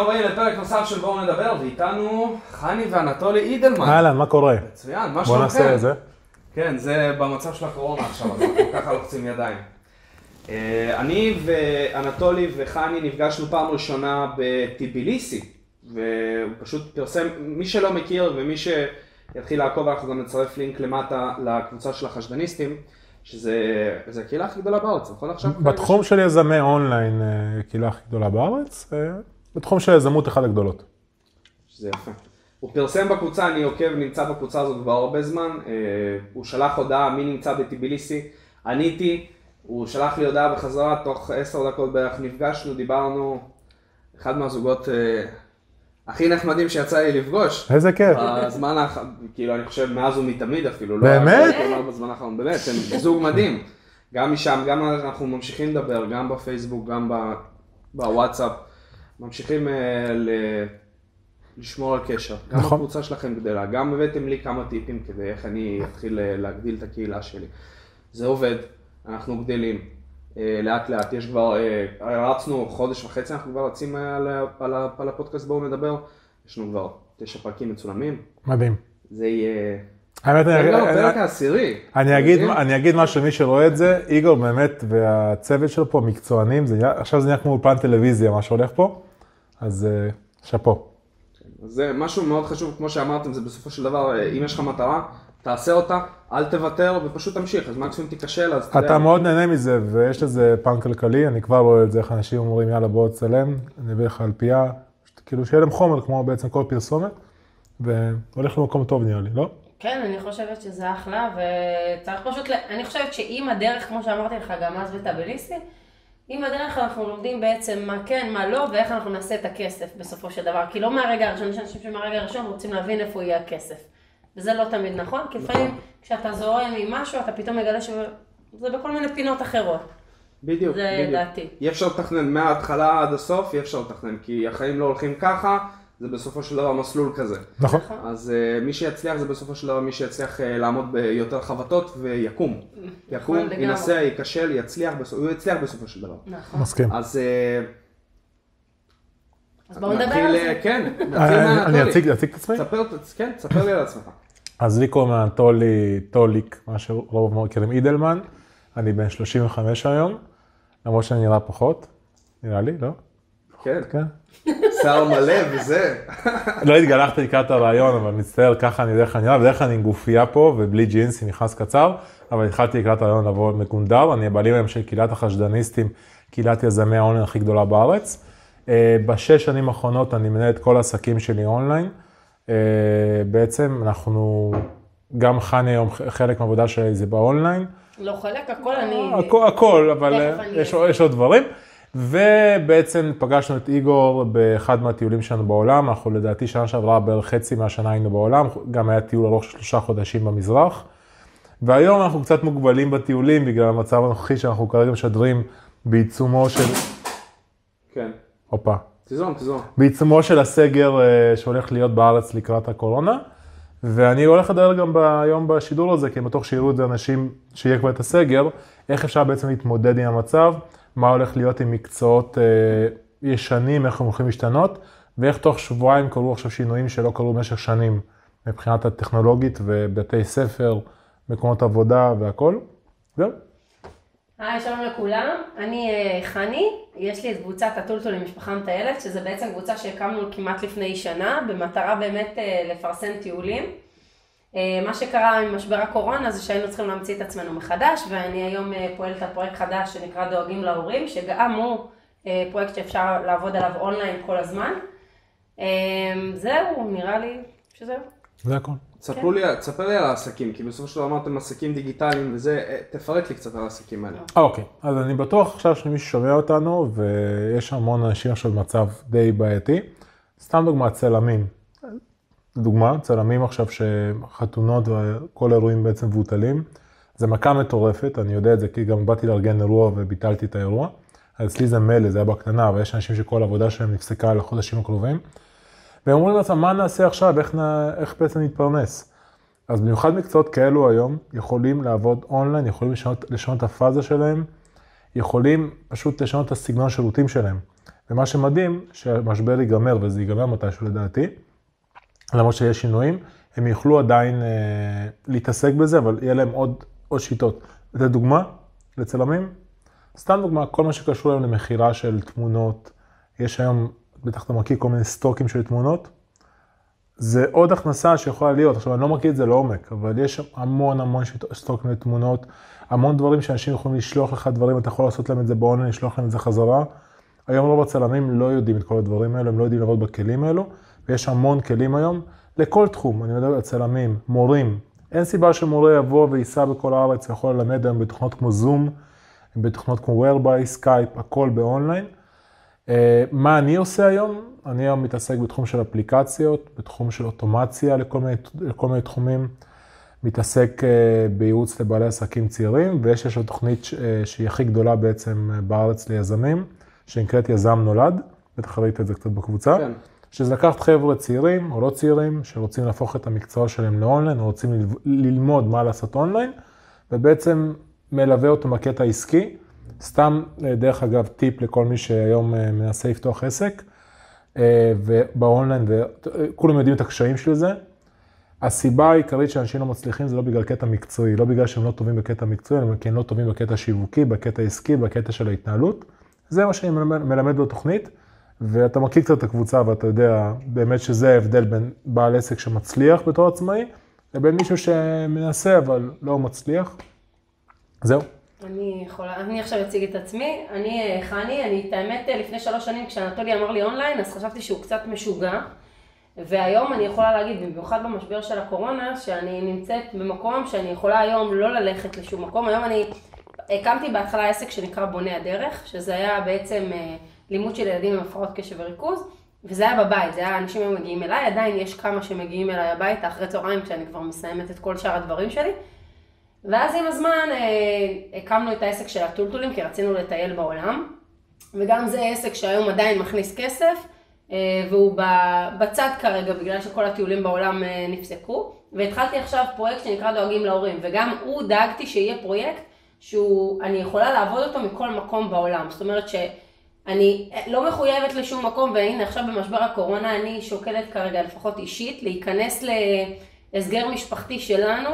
הבאים לפרק נוסף של בואו נדבר, ואיתנו חני ואנטולי אידלמן. אהלן, מה קורה? מצוין, מה בוא נעשה את שלומכם? זה. כן, זה במצב של הקורונה עכשיו, אז אנחנו ככה לוחצים ידיים. אה, אני ואנטולי וחני נפגשנו פעם ראשונה בטיביליסי, והוא פשוט פרסם, מי שלא מכיר ומי שיתחיל לעקוב, אנחנו גם נצרף לינק למטה לקבוצה של החשדניסטים, שזה זה הקהילה הכי גדולה בארץ, נכון עכשיו? בתחום של יזמי אונליין, אה, הקהילה הכי גדולה בארץ, אה, בתחום של יזמות אחת הגדולות. שזה יפה. הוא פרסם בקבוצה, אני עוקב, נמצא בקבוצה הזאת כבר הרבה זמן, אה, הוא שלח הודעה מי נמצא בטיביליסי, עניתי, הוא שלח לי הודעה בחזרה, תוך עשר דקות בערך נפגשנו, דיברנו, אחד מהזוגות אה, הכי נחמדים שיצא לי לפגוש. איזה כיף. בזמן האחרון, כאילו אני חושב מאז ומתמיד אפילו, לא באמת? לא בזמן האחרון, באמת, הם זוג מדהים. גם משם, גם אנחנו ממשיכים לדבר, גם בפייסבוק, גם ב- בוואטסאפ, ממשיכים אה, ל- לשמור על קשר. גם נכון. הקבוצה שלכם גדלה, גם הבאתם לי כמה טיפים כדי איך אני אתחיל אה, להגדיל את הקהילה שלי. זה עובד, אנחנו גדלים. אה, לאט לאט, יש כבר, רצנו חודש וחצי, אנחנו כבר רצים על, על, על הפודקאסט בואו נדבר, יש לנו כבר תשע פרקים מצולמים, מדהים. זה יהיה... האמת, זה גם הפרק אני- העשירי. אני אגיד? אני אגיד משהו למי שרואה את זה, איגור באמת והצוות שלו פה מקצוענים, זה עכשיו זה נהיה כמו אולפן טלוויזיה, מה שהולך פה, אז אה, שאפו. אז זה משהו מאוד חשוב, כמו שאמרתם, זה בסופו של דבר, אה, אם יש לך מטרה, תעשה אותה, אל תוותר ופשוט תמשיך, אז מקסימום תיכשל, אז אתה מאוד נהנה מזה, ויש לזה פן כלכלי, אני כבר רואה את זה, איך אנשים אומרים, יאללה בוא תצלם, אני אביא לך על פייה, כאילו שיהיה להם חומר, כמו בעצם כל פרסומת, והולך למקום טוב נראה לי, לא? כן, אני חושבת שזה אחלה, וצריך פשוט, אני חושבת שעם הדרך, כמו שאמרתי לך גם אז בטאבליסטי, עם הדרך אנחנו לומדים בעצם מה כן, מה לא, ואיך אנחנו נעשה את הכסף בסופו של דבר. כי לא מהרגע הראשון, יש אנשים שמהרגע הראשון רוצים להבין איפה יהיה הכסף. וזה לא תמיד נכון, כי לפעמים כשאתה זורם עם משהו, אתה פתאום מגלה שזה בכל מיני פינות אחרות. בדיוק, זה בדיוק. דעתי. אי אפשר לתכנן מההתחלה עד הסוף, אי אפשר לתכנן, כי החיים לא הולכים ככה, זה בסופו של דבר מסלול כזה. נכון. אז uh, מי שיצליח זה בסופו של דבר מי שיצליח uh, לעמוד ביותר חבטות ויקום. יקום, לגמרי. ינסה, ייכשל, יצליח, בסופ- הוא יצליח בסופו של דבר. נכון. מסכים. אז אה, אז בואו נדבר על זה. כן, נתחיל אני מהאנטולי. אני אציג את עצמי? כן, ספר לי על עצמך. אז לי קוראים אנטולי טוליק, מה שרוב מכירים אידלמן, אני בן 35 היום, למרות שאני נראה פחות, נראה לי, לא? כן, כן. שיער מלא וזה. לא התגלחתי לקראת הריאיון, אבל מצטער, ככה אני בדרך כלל נראה, בדרך כלל אני עם גופייה פה ובלי ג'ינס עם מכנס קצר, אבל התחלתי לקראת הריאיון לבוא מגונדר, אני הבעלים היום של קהילת החשדניסטים, קהילת יזמי האונליין הכי גדולה בארץ. אה, בשש שנים האחרונות אני מנהל את כל העסקים שלי אונליין. אה, בעצם אנחנו, גם חני היום, חלק מהעבודה שלי זה באונליין. לא חלק, הכל אני... הכל, הכל אבל אה, יש, יש עוד דברים. ובעצם פגשנו את איגור באחד מהטיולים שלנו בעולם, אנחנו לדעתי שנה שעברה בערך חצי מהשנה היינו בעולם, גם היה טיול ארוך של שלושה חודשים במזרח. והיום אנחנו קצת מוגבלים בטיולים בגלל המצב הנוכחי שאנחנו כרגע משדרים בעיצומו של, כן, הופה, תזרום, תזרום. בעיצומו של הסגר אה, שהולך להיות בארץ לקראת הקורונה. ואני הולך לדבר גם היום בשידור הזה, כי אני בטוח שיראו את זה אנשים שיהיה כבר את הסגר, איך אפשר בעצם להתמודד עם המצב, מה הולך להיות עם מקצועות אה, ישנים, איך הם הולכים להשתנות, ואיך תוך שבועיים קרו עכשיו שינויים שלא קרו במשך שנים, מבחינת הטכנולוגית ובתי ספר, מקומות עבודה והכל. זהו. היי, שלום לכולם, אני אה, חני, יש לי את קבוצת הטולטול למשפחה מטיילת, שזה בעצם קבוצה שהקמנו כמעט לפני שנה, במטרה באמת אה, לפרסם טיולים. אה, מה שקרה עם משבר הקורונה זה שהיינו צריכים להמציא את עצמנו מחדש, ואני היום אה, פועלת על פרויקט חדש שנקרא דואגים להורים, שגם הוא אה, פרויקט שאפשר לעבוד עליו אונליין כל הזמן. זהו, נראה לי שזהו. זה הכל. תספרו לי, תספר לי על העסקים, כי בסופו של דבר אמרתם עסקים דיגיטליים וזה, תפרט לי קצת על העסקים האלה. אה, אוקיי, אז אני בטוח עכשיו שמישהו שומע אותנו, ויש המון אנשים עכשיו במצב די בעייתי. סתם דוגמא, צלמים. דוגמה, צלמים עכשיו שחתונות וכל האירועים בעצם מבוטלים. זה מכה מטורפת, אני יודע את זה כי גם באתי לארגן אירוע וביטלתי את האירוע. אז אצלי זה מילא, זה היה בקטנה, אבל יש אנשים שכל העבודה שלהם נפסקה לחודשים הקרובים. והם אומרים לעצמם, מה נעשה עכשיו, איך, נ... איך בעצם נתפרנס? אז במיוחד מקצועות כאלו היום, יכולים לעבוד אונליין, יכולים לשנות, לשנות את הפאזה שלהם, יכולים פשוט לשנות את הסגנון השירותים שלהם. ומה שמדהים, שהמשבר ייגמר, וזה ייגמר מתישהו לדעתי, למרות שיש שינויים, הם יוכלו עדיין אה, להתעסק בזה, אבל יהיה להם עוד, עוד שיטות. לתת דוגמה לצלמים? סתם דוגמה, כל מה שקשור היום למכירה של תמונות, יש היום, בטח אתה מכיר כל מיני סטוקים של תמונות, זה עוד הכנסה שיכולה להיות, עכשיו אני לא מכיר את זה לעומק, אבל יש המון המון סטוקים לתמונות, המון דברים שאנשים יכולים לשלוח לך דברים, אתה יכול לעשות להם את זה באונליין, לשלוח להם את זה חזרה. היום רוב הצלמים לא יודעים את כל הדברים האלו, הם לא יודעים לעבוד בכלים האלו, ויש המון כלים היום, לכל תחום, אני מדבר על צלמים, מורים, אין סיבה שמורה יבוא וייסע בכל הארץ, יכול ללמד היום בתוכנות כמו זום, בתוכנות כמו וורביי, סקייפ, הכל באונליין. אה, מה אני עושה היום? אני היום מתעסק בתחום של אפליקציות, בתחום של אוטומציה לכל מיני, לכל מיני תחומים, מתעסק אה, בייעוץ לבעלי עסקים צעירים, ויש עכשיו תוכנית אה, שהיא הכי גדולה בעצם בארץ ליזמים, שנקראת יזם נולד, בטח ראית את זה קצת בקבוצה. כן. שזה לקחת חבר'ה צעירים או לא צעירים, שרוצים להפוך את המקצוע שלהם לאונליין, או רוצים ללמוד מה לעשות אונליין, ובעצם מלווה אותו בקטע העסקי. סתם, אה, דרך אגב, טיפ לכל מי שהיום אה, מנסה לפתוח עסק, אה, ובאונליין, וכולם יודעים את הקשיים של זה. הסיבה העיקרית שאנשים לא מצליחים זה לא בגלל קטע מקצועי, לא בגלל שהם לא טובים בקטע מקצועי, אלא כי הם לא טובים בקטע שיווקי, בקטע עסקי, בקטע של ההתנהלות. זה מה שאני מלמד, מלמד בתוכנית. ואתה מכיר קצת את הקבוצה ואתה יודע באמת שזה ההבדל בין בעל עסק שמצליח בתור עצמאי, לבין מישהו שמנסה אבל לא מצליח. זהו. אני יכולה, אני עכשיו אציג את עצמי, אני אה, חני, אני את האמת אה, לפני שלוש שנים כשאנטולי אמר לי אונליין אז חשבתי שהוא קצת משוגע והיום אני יכולה להגיד, במיוחד במשבר של הקורונה, שאני נמצאת במקום שאני יכולה היום לא ללכת לשום מקום, היום אני הקמתי בהתחלה עסק שנקרא בונה הדרך, שזה היה בעצם אה, לימוד של ילדים עם הפרעות קשב וריכוז, וזה היה בבית, זה היה, אנשים היו מגיעים אליי, עדיין יש כמה שמגיעים אליי הביתה אחרי צהריים כשאני כבר מסיימת את כל שאר הדברים שלי. ואז עם הזמן אה, הקמנו את העסק של הטולטולים, כי רצינו לטייל בעולם, וגם זה עסק שהיום עדיין מכניס כסף, אה, והוא בצד כרגע בגלל שכל הטיולים בעולם אה, נפסקו. והתחלתי עכשיו פרויקט שנקרא דואגים להורים, וגם הוא דאגתי שיהיה פרויקט שהוא, אני יכולה לעבוד אותו מכל מקום בעולם. זאת אומרת ש... אני לא מחויבת לשום מקום, והנה עכשיו במשבר הקורונה אני שוקלת כרגע, לפחות אישית, להיכנס להסגר משפחתי שלנו,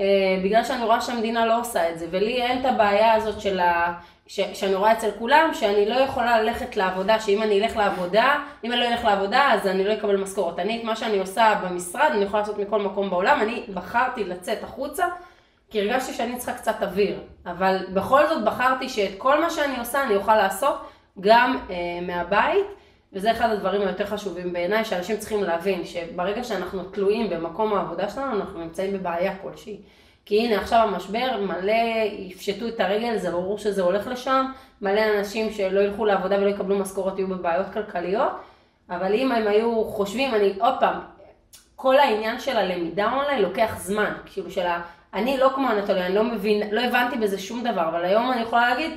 אה, בגלל שאני רואה שהמדינה לא עושה את זה, ולי אין את הבעיה הזאת של ה... ש... שאני רואה אצל כולם, שאני לא יכולה ללכת לעבודה, שאם אני אלך לעבודה, אם אני לא אלך לעבודה אז אני לא אקבל משכורת. אני את מה שאני עושה במשרד, אני יכולה לעשות מכל מקום בעולם, אני בחרתי לצאת החוצה, כי הרגשתי שאני צריכה קצת אוויר, אבל בכל זאת בחרתי שאת כל מה שאני עושה אני אוכל לעשות. גם אה, מהבית, וזה אחד הדברים היותר חשובים בעיניי, שאנשים צריכים להבין שברגע שאנחנו תלויים במקום העבודה שלנו, אנחנו נמצאים בבעיה כלשהי. כי הנה עכשיו המשבר, מלא יפשטו את הרגל, זה ברור שזה הולך לשם, מלא אנשים שלא ילכו לעבודה ולא יקבלו משכורות יהיו בבעיות כלכליות, אבל אם הם היו חושבים, אני עוד פעם, כל העניין של הלמידה אונליין לוקח זמן, כאילו של ה... אני לא כמו אנטוליה, אני לא מבין, לא הבנתי בזה שום דבר, אבל היום אני יכולה להגיד,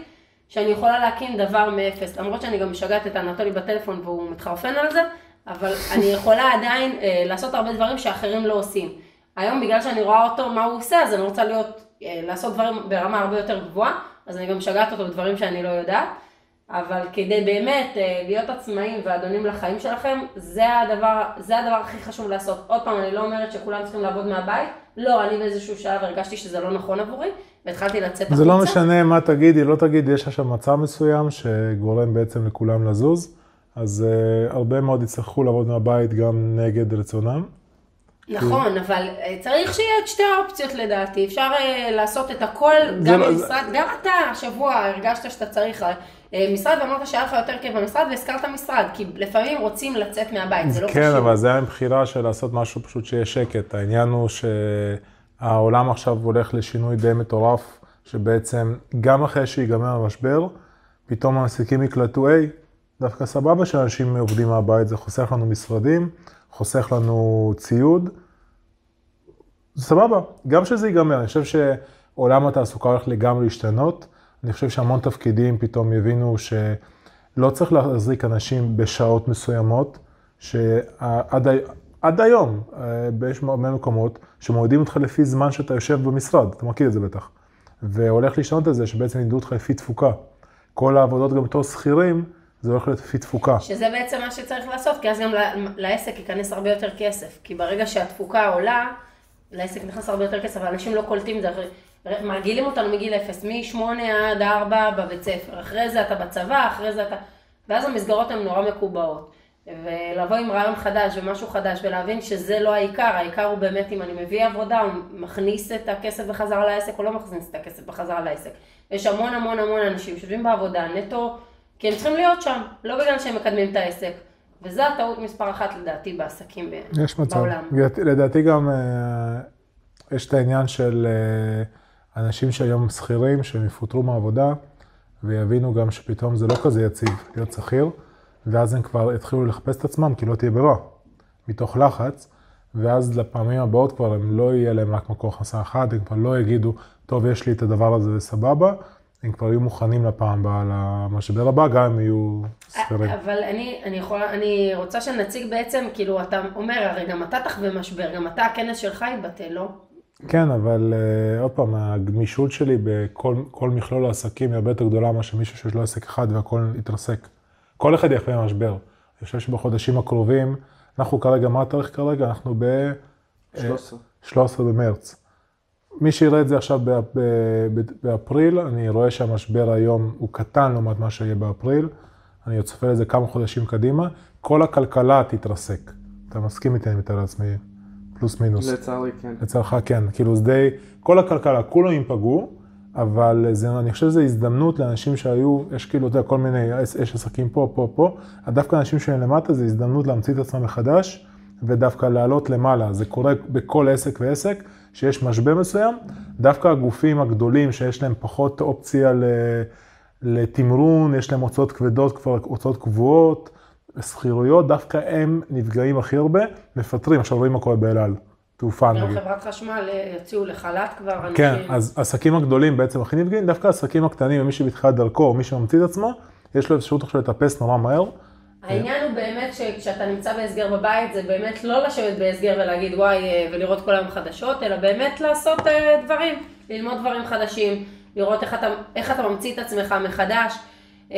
שאני יכולה להקים דבר מאפס, למרות שאני גם משגעת את אנטולי בטלפון והוא מתחרפן על זה, אבל אני יכולה עדיין אה, לעשות הרבה דברים שאחרים לא עושים. היום בגלל שאני רואה אותו מה הוא עושה, אז אני רוצה להיות, אה, לעשות דברים ברמה הרבה יותר גבוהה, אז אני גם משגעת אותו בדברים שאני לא יודעת. אבל כדי באמת אה, להיות עצמאים ואדונים לחיים שלכם, זה הדבר, זה הדבר הכי חשוב לעשות. עוד פעם, אני לא אומרת שכולם צריכים לעבוד מהבית, לא, אני באיזשהו שלב הרגשתי שזה לא נכון עבורי, והתחלתי לצאת החוצה. זה לא משנה מה תגידי, לא תגידי, יש עכשיו מצב מסוים שגורם בעצם לכולם לזוז, אז uh, הרבה מאוד יצטרכו לעבוד מהבית גם נגד רצונם. נכון, כי... אבל uh, צריך שיהיה את שתי האופציות לדעתי, אפשר uh, לעשות את הכל, גם לא, במשרד, זה... גם אתה השבוע הרגשת שאתה צריך משרד ואמרת שהיה לך יותר כיף במשרד והזכרת משרד, כי לפעמים רוצים לצאת מהבית, זה לא כן, אבל זה היה עם בחירה של לעשות משהו פשוט שיהיה שקט, העניין הוא ש... העולם עכשיו הולך לשינוי די מטורף, שבעצם גם אחרי שיגמר המשבר, פתאום המעסיקים יקלטו, היי, דווקא סבבה שאנשים עובדים מהבית, זה חוסך לנו משרדים, חוסך לנו ציוד. סבבה, גם שזה ייגמר, אני חושב שעולם התעסוקה הולך לגמרי להשתנות. אני חושב שהמון תפקידים פתאום יבינו שלא צריך להחזיק אנשים בשעות מסוימות, שעד עד היום, אה, יש הרבה מקומות שמועדים אותך לפי זמן שאתה יושב במשרד, אתה מכיר את זה בטח. והולך להשתנות את זה, שבעצם ידעו אותך לפי תפוקה. כל העבודות גם בתור שכירים, זה הולך להיות לפי תפוקה. שזה בעצם מה שצריך לעשות, כי אז גם לעסק ייכנס הרבה יותר כסף. כי ברגע שהתפוקה עולה, לעסק נכנס הרבה יותר כסף, ואנשים לא קולטים את זה. מרגילים אותנו מגיל אפס, מ-8 עד 4 בבית ספר. אחרי זה אתה בצבא, אחרי זה אתה... ואז המסגרות הן נורא מקובעות. ולבוא עם רעיון חדש ומשהו חדש ולהבין שזה לא העיקר, העיקר הוא באמת אם אני מביא עבודה, הוא מכניס את הכסף בחזרה לעסק או לא מכניס את הכסף בחזרה לעסק. יש המון המון המון אנשים שיושבים בעבודה נטו, כי הם צריכים להיות שם, לא בגלל שהם מקדמים את העסק. וזו הטעות מספר אחת לדעתי בעסקים ב- יש מצב. בעולם. לדעתי- לדעתי גם אה, יש את העניין של אה, אנשים שהיום שכירים, שהם יפוטרו מהעבודה, ויבינו גם שפתאום זה לא כזה יציב להיות שכיר, ואז הם כבר יתחילו לחפש את עצמם, כי לא תהיה ברירה, מתוך לחץ, ואז לפעמים הבאות כבר הם לא יהיה להם רק מקור הכנסה אחד, הם כבר לא יגידו, טוב, יש לי את הדבר הזה וסבבה, הם כבר יהיו מוכנים לפעם הבאה למשבר הבא, גם אם יהיו שכירים. אבל אני, אני יכולה, אני רוצה שנציג בעצם, כאילו, אתה אומר, הרי גם אתה תחווה משבר, גם אתה, הכנס שלך יתבטל, לא? כן, אבל uh, עוד פעם, הגמישות שלי בכל כל מכלול העסקים היא הרבה יותר גדולה מאשר מישהו שיש לו עסק אחד והכל יתרסק. כל אחד יחווה משבר. אני חושב שבחודשים הקרובים, אנחנו כרגע, מה התאריך כרגע? אנחנו ב... 13. 13 במרץ. מי שיראה את זה עכשיו באפריל, אני רואה שהמשבר היום הוא קטן לעומת מה שיהיה באפריל. אני צופה לזה כמה חודשים קדימה. כל הכלכלה תתרסק. אתה מסכים איתי, אני מתאר לעצמי, פלוס מינוס. לצערי, כן. לצערך כן, כאילו זה די, כל הכלכלה, כולם ייפגעו, אבל זה, אני חושב שזו הזדמנות לאנשים שהיו, יש כאילו, אתה יודע, כל מיני, יש, עסקים פה, פה, פה, דווקא אנשים שהם למטה, זו הזדמנות להמציא את עצמם מחדש, ודווקא לעלות למעלה. זה קורה בכל עסק ועסק, שיש משבר מסוים, דווקא הגופים הגדולים שיש להם פחות אופציה לתמרון, יש להם הוצאות כבדות, כבר הוצאות קבועות, שכירויות, דווקא הם נפגעים הכי הרבה, מפטרים. עכשיו רואים מה קורה באל על, תעופה גם נגיד. חברת חשמל אה, יוציאו לחל"ת כבר אנשים. כן, אז העסקים הגדולים בעצם הכי נפגעים, דווקא העסקים הקטנים, ומי שבתחילת דרכו, או מי שממציא את עצמו, יש לו אפשרות עכשיו לטפס נורא מהר. העניין הוא באמת שכשאתה נמצא בהסגר בבית, זה באמת לא לשבת בהסגר ולהגיד וואי אה, ולראות כל היום חדשות, אלא באמת לעשות אה, דברים, ללמוד דברים חדשים, לראות איך אתה, איך אתה ממציא את עצמך מחדש. אה,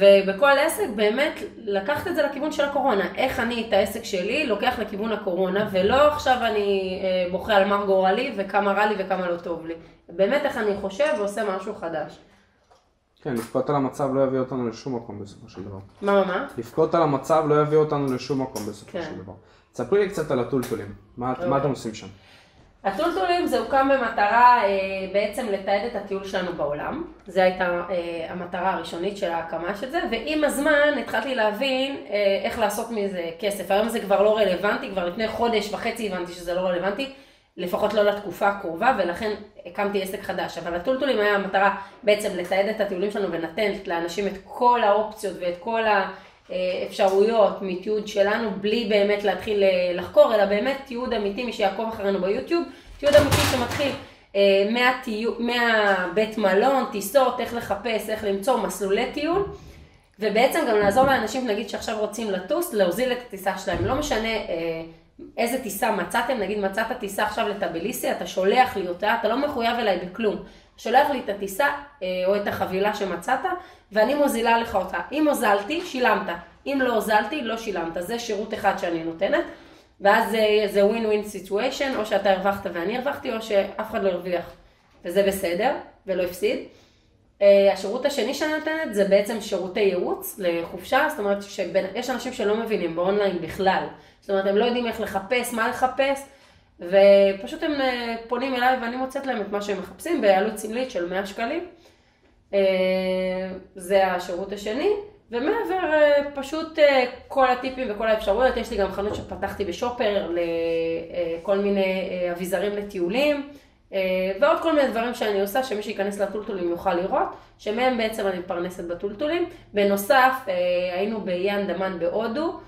ובכל עסק באמת לקחת את זה לכיוון של הקורונה. איך אני את העסק שלי לוקח לכיוון הקורונה, ולא עכשיו אני אה, בוכה על מר גורלי וכמה רע לי וכמה לא טוב לי. באמת איך אני חושב ועושה משהו חדש. כן, לבכות על המצב לא יביא אותנו לשום מקום בסופו של דבר. מה מה? לבכות על המצב לא יביא אותנו לשום מקום בסופו כן. של דבר. ספרי לי קצת על הטולטולים. מה אוקיי. מה אתם עושים שם? הטולטולים זה הוקם במטרה אה, בעצם לתעד את הטיול שלנו בעולם. זו הייתה אה, המטרה הראשונית של ההקמה של זה, ועם הזמן התחלתי להבין אה, איך לעשות מזה כסף. היום זה כבר לא רלוונטי, כבר לפני חודש וחצי הבנתי שזה לא רלוונטי, לפחות לא לתקופה הקרובה, ולכן הקמתי עסק חדש. אבל הטולטולים היה המטרה בעצם לתעד את הטיולים שלנו ונתן לאנשים את כל האופציות ואת כל האפשרויות מתיעוד שלנו, בלי באמת להתחיל אה, לחקור, אלא באמת תיעוד אמיתי, מי שיעקוב אחרינו ביוטיוב, תיעוד אמיתי שמתחיל אה, מהבית מלון, טיסות, איך לחפש, איך למצוא מסלולי טיול. ובעצם גם לעזור לאנשים, נגיד שעכשיו רוצים לטוס, להוזיל את הטיסה שלהם. לא משנה אה, איזה טיסה מצאתם, נגיד מצאת טיסה עכשיו לטביליסי, אתה שולח לי אותה, אתה לא מחויב אליי בכלום. שולח לי את הטיסה אה, או את החבילה שמצאת, ואני מוזילה לך אותה. אם הוזלתי, שילמת. אם לא הוזלתי, לא שילמת. זה שירות אחד שאני נותנת. ואז זה- זה win win situation, או שאתה הרווחת ואני הרווחתי, או שאף אחד לא הרוויח. וזה בסדר, ולא הפסיד. אה, השירות השני שאני נותנת זה בעצם שירותי ייעוץ לחופשה, זאת אומרת שיש אנשים שלא מבינים באונליין בכלל, זאת אומרת הם לא יודעים איך לחפש, מה לחפש, ופשוט הם אה, פונים אליי ואני מוצאת להם את מה שהם מחפשים בעלות סמלית של 100 שקלים. אה, זה השירות השני, ומעבר אה, פשוט כל הטיפים וכל האפשרויות, יש לי גם חנות שפתחתי בשופר לכל מיני אביזרים לטיולים. ועוד כל מיני דברים שאני עושה, שמי שייכנס לטולטולים יוכל לראות, שמהם בעצם אני מתפרנסת בטולטולים. בנוסף, היינו באי אנדמן בהודו,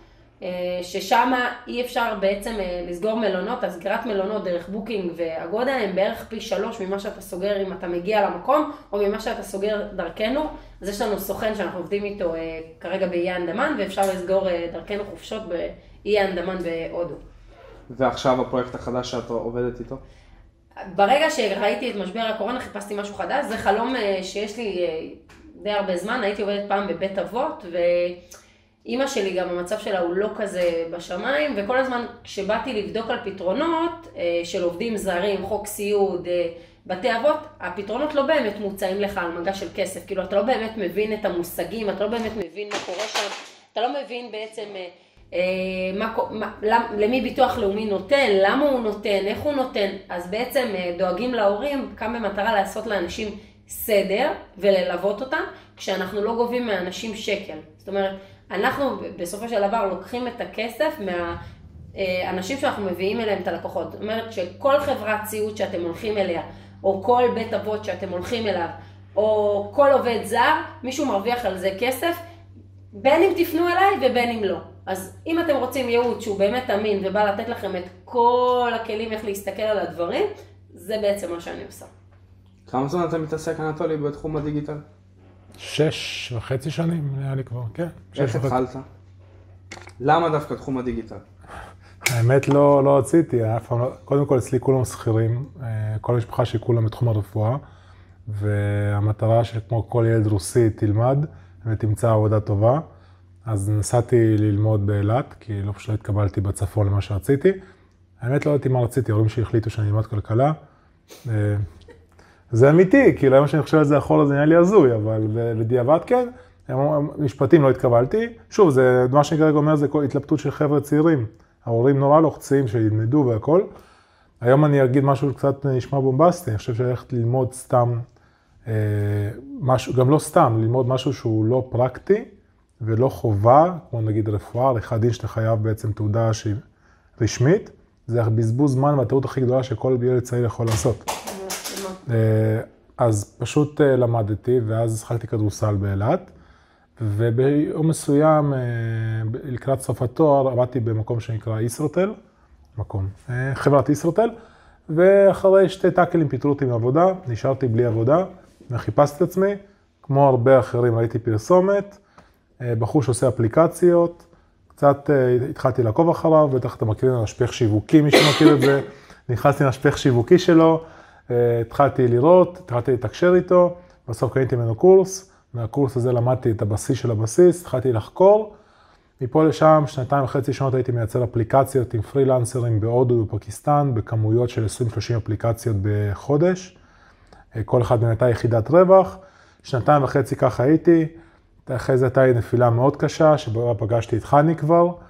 ששם אי אפשר בעצם אה, לסגור מלונות, הסגירת מלונות דרך בוקינג ואגודה הם בערך פי שלוש ממה שאתה סוגר אם אתה מגיע למקום, או ממה שאתה סוגר דרכנו. אז יש לנו סוכן שאנחנו עובדים איתו אה, כרגע באי אנדמן, ואפשר לסגור אה, דרכנו חופשות באי אנדמן בהודו. ועכשיו הפרויקט החדש שאת עובדת איתו? ברגע שראיתי את משבר הקורונה חיפשתי משהו חדש, זה חלום אה, שיש לי אה, די הרבה זמן, הייתי עובדת פעם בבית אבות, ואימא שלי גם המצב שלה הוא לא כזה בשמיים, וכל הזמן כשבאתי לבדוק על פתרונות אה, של עובדים זרים, חוק סיעוד, אה, בתי אבות, הפתרונות לא באמת מוצעים לך על מגע של כסף, כאילו אתה לא באמת מבין את המושגים, אתה לא באמת מבין מה קורה שם, אתה לא מבין בעצם אה, אה, מה, מה, למ, למי ביטוח לאומי נותן, למה הוא נותן, איך הוא נותן, אז בעצם אה, דואגים להורים כאן במטרה לעשות לאנשים סדר וללוות אותם, כשאנחנו לא גובים מאנשים שקל. זאת אומרת, אנחנו בסופו של דבר לוקחים את הכסף מהאנשים שאנחנו מביאים אליהם את הלקוחות. זאת אומרת שכל חברת ציוד שאתם הולכים אליה, או כל בית אבות שאתם הולכים אליו, או כל עובד זר, מישהו מרוויח על זה כסף, בין אם תפנו אליי ובין אם לא. אז אם אתם רוצים ייעוץ שהוא באמת אמין ובא לתת לכם את כל הכלים איך להסתכל על הדברים, זה בעצם מה שאני עושה. כמה זמן אתה מתעסק, אנטולי, בתחום הדיגיטל? שש וחצי שנים נראה לי כבר, כן. איך התחלת? למה דווקא תחום הדיגיטל? האמת לא, לא רציתי, אף פעם לא, קודם כל אצלי כולם שכירים, אה, כל המשפחה שלי כולם בתחום הרפואה, והמטרה שכמו כל ילד רוסי תלמד ותמצא עבודה טובה. אז נסעתי ללמוד באילת, כי לא פשוט לא התקבלתי בצפון למה שרציתי. האמת לא ידעתי מה רציתי, ההורים שלי החליטו שאני אלמד כלכלה. זה אמיתי, כאילו היום שאני חושב על זה אחורה זה נראה לי הזוי, אבל בדיעבד כן, משפטים לא התקבלתי. שוב, זה, מה שאני כרגע אומר זה כל התלבטות של חבר'ה צעירים. ההורים נורא לוחצים שילמדו והכל. היום אני אגיד משהו קצת נשמע בומבסטי, אני חושב שללכת ללמוד סתם, אה, משהו, גם לא סתם, ללמוד משהו שהוא לא פרקטי, ולא חובה, כמו נגיד רפואה, עריכת דין שאתה חייב בעצם תעודה שהיא רשמית, זה בזבוז זמן והטעות הכי גדולה שכל ילד צעיר יכול לעשות. אה, אז פשוט אה, למדתי, ואז שחקתי כדורסל באילת, וביום מסוים, אה, לקראת סוף התואר, עבדתי במקום שנקרא ישרוטל, מקום, חברת ישרוטל, ואחרי שתי טאקלים פיטרו אותי מעבודה, נשארתי בלי עבודה, וחיפשתי את עצמי, כמו הרבה אחרים, ראיתי פרסומת, בחור שעושה אפליקציות, קצת התחלתי לעקוב אחריו, בטח אתם מכירים משפך שיווקי, מי שמכיר את זה, נכנסתי למשפך שיווקי שלו, התחלתי לראות, התחלתי לתקשר איתו, בסוף קניתי ממנו קורס, מהקורס הזה למדתי את הבסיס של הבסיס, התחלתי לחקור, מפה לשם, שנתיים וחצי שנות הייתי מייצר אפליקציות עם פרילנסרים בהודו ובפקיסטן, בכמויות של 20-30 אפליקציות בחודש, כל אחד מהם הייתה יחידת רווח, שנתיים וחצי ככה הייתי, אחרי זה הייתה לי נפילה מאוד קשה, שבה פגשתי את חני כבר, אה,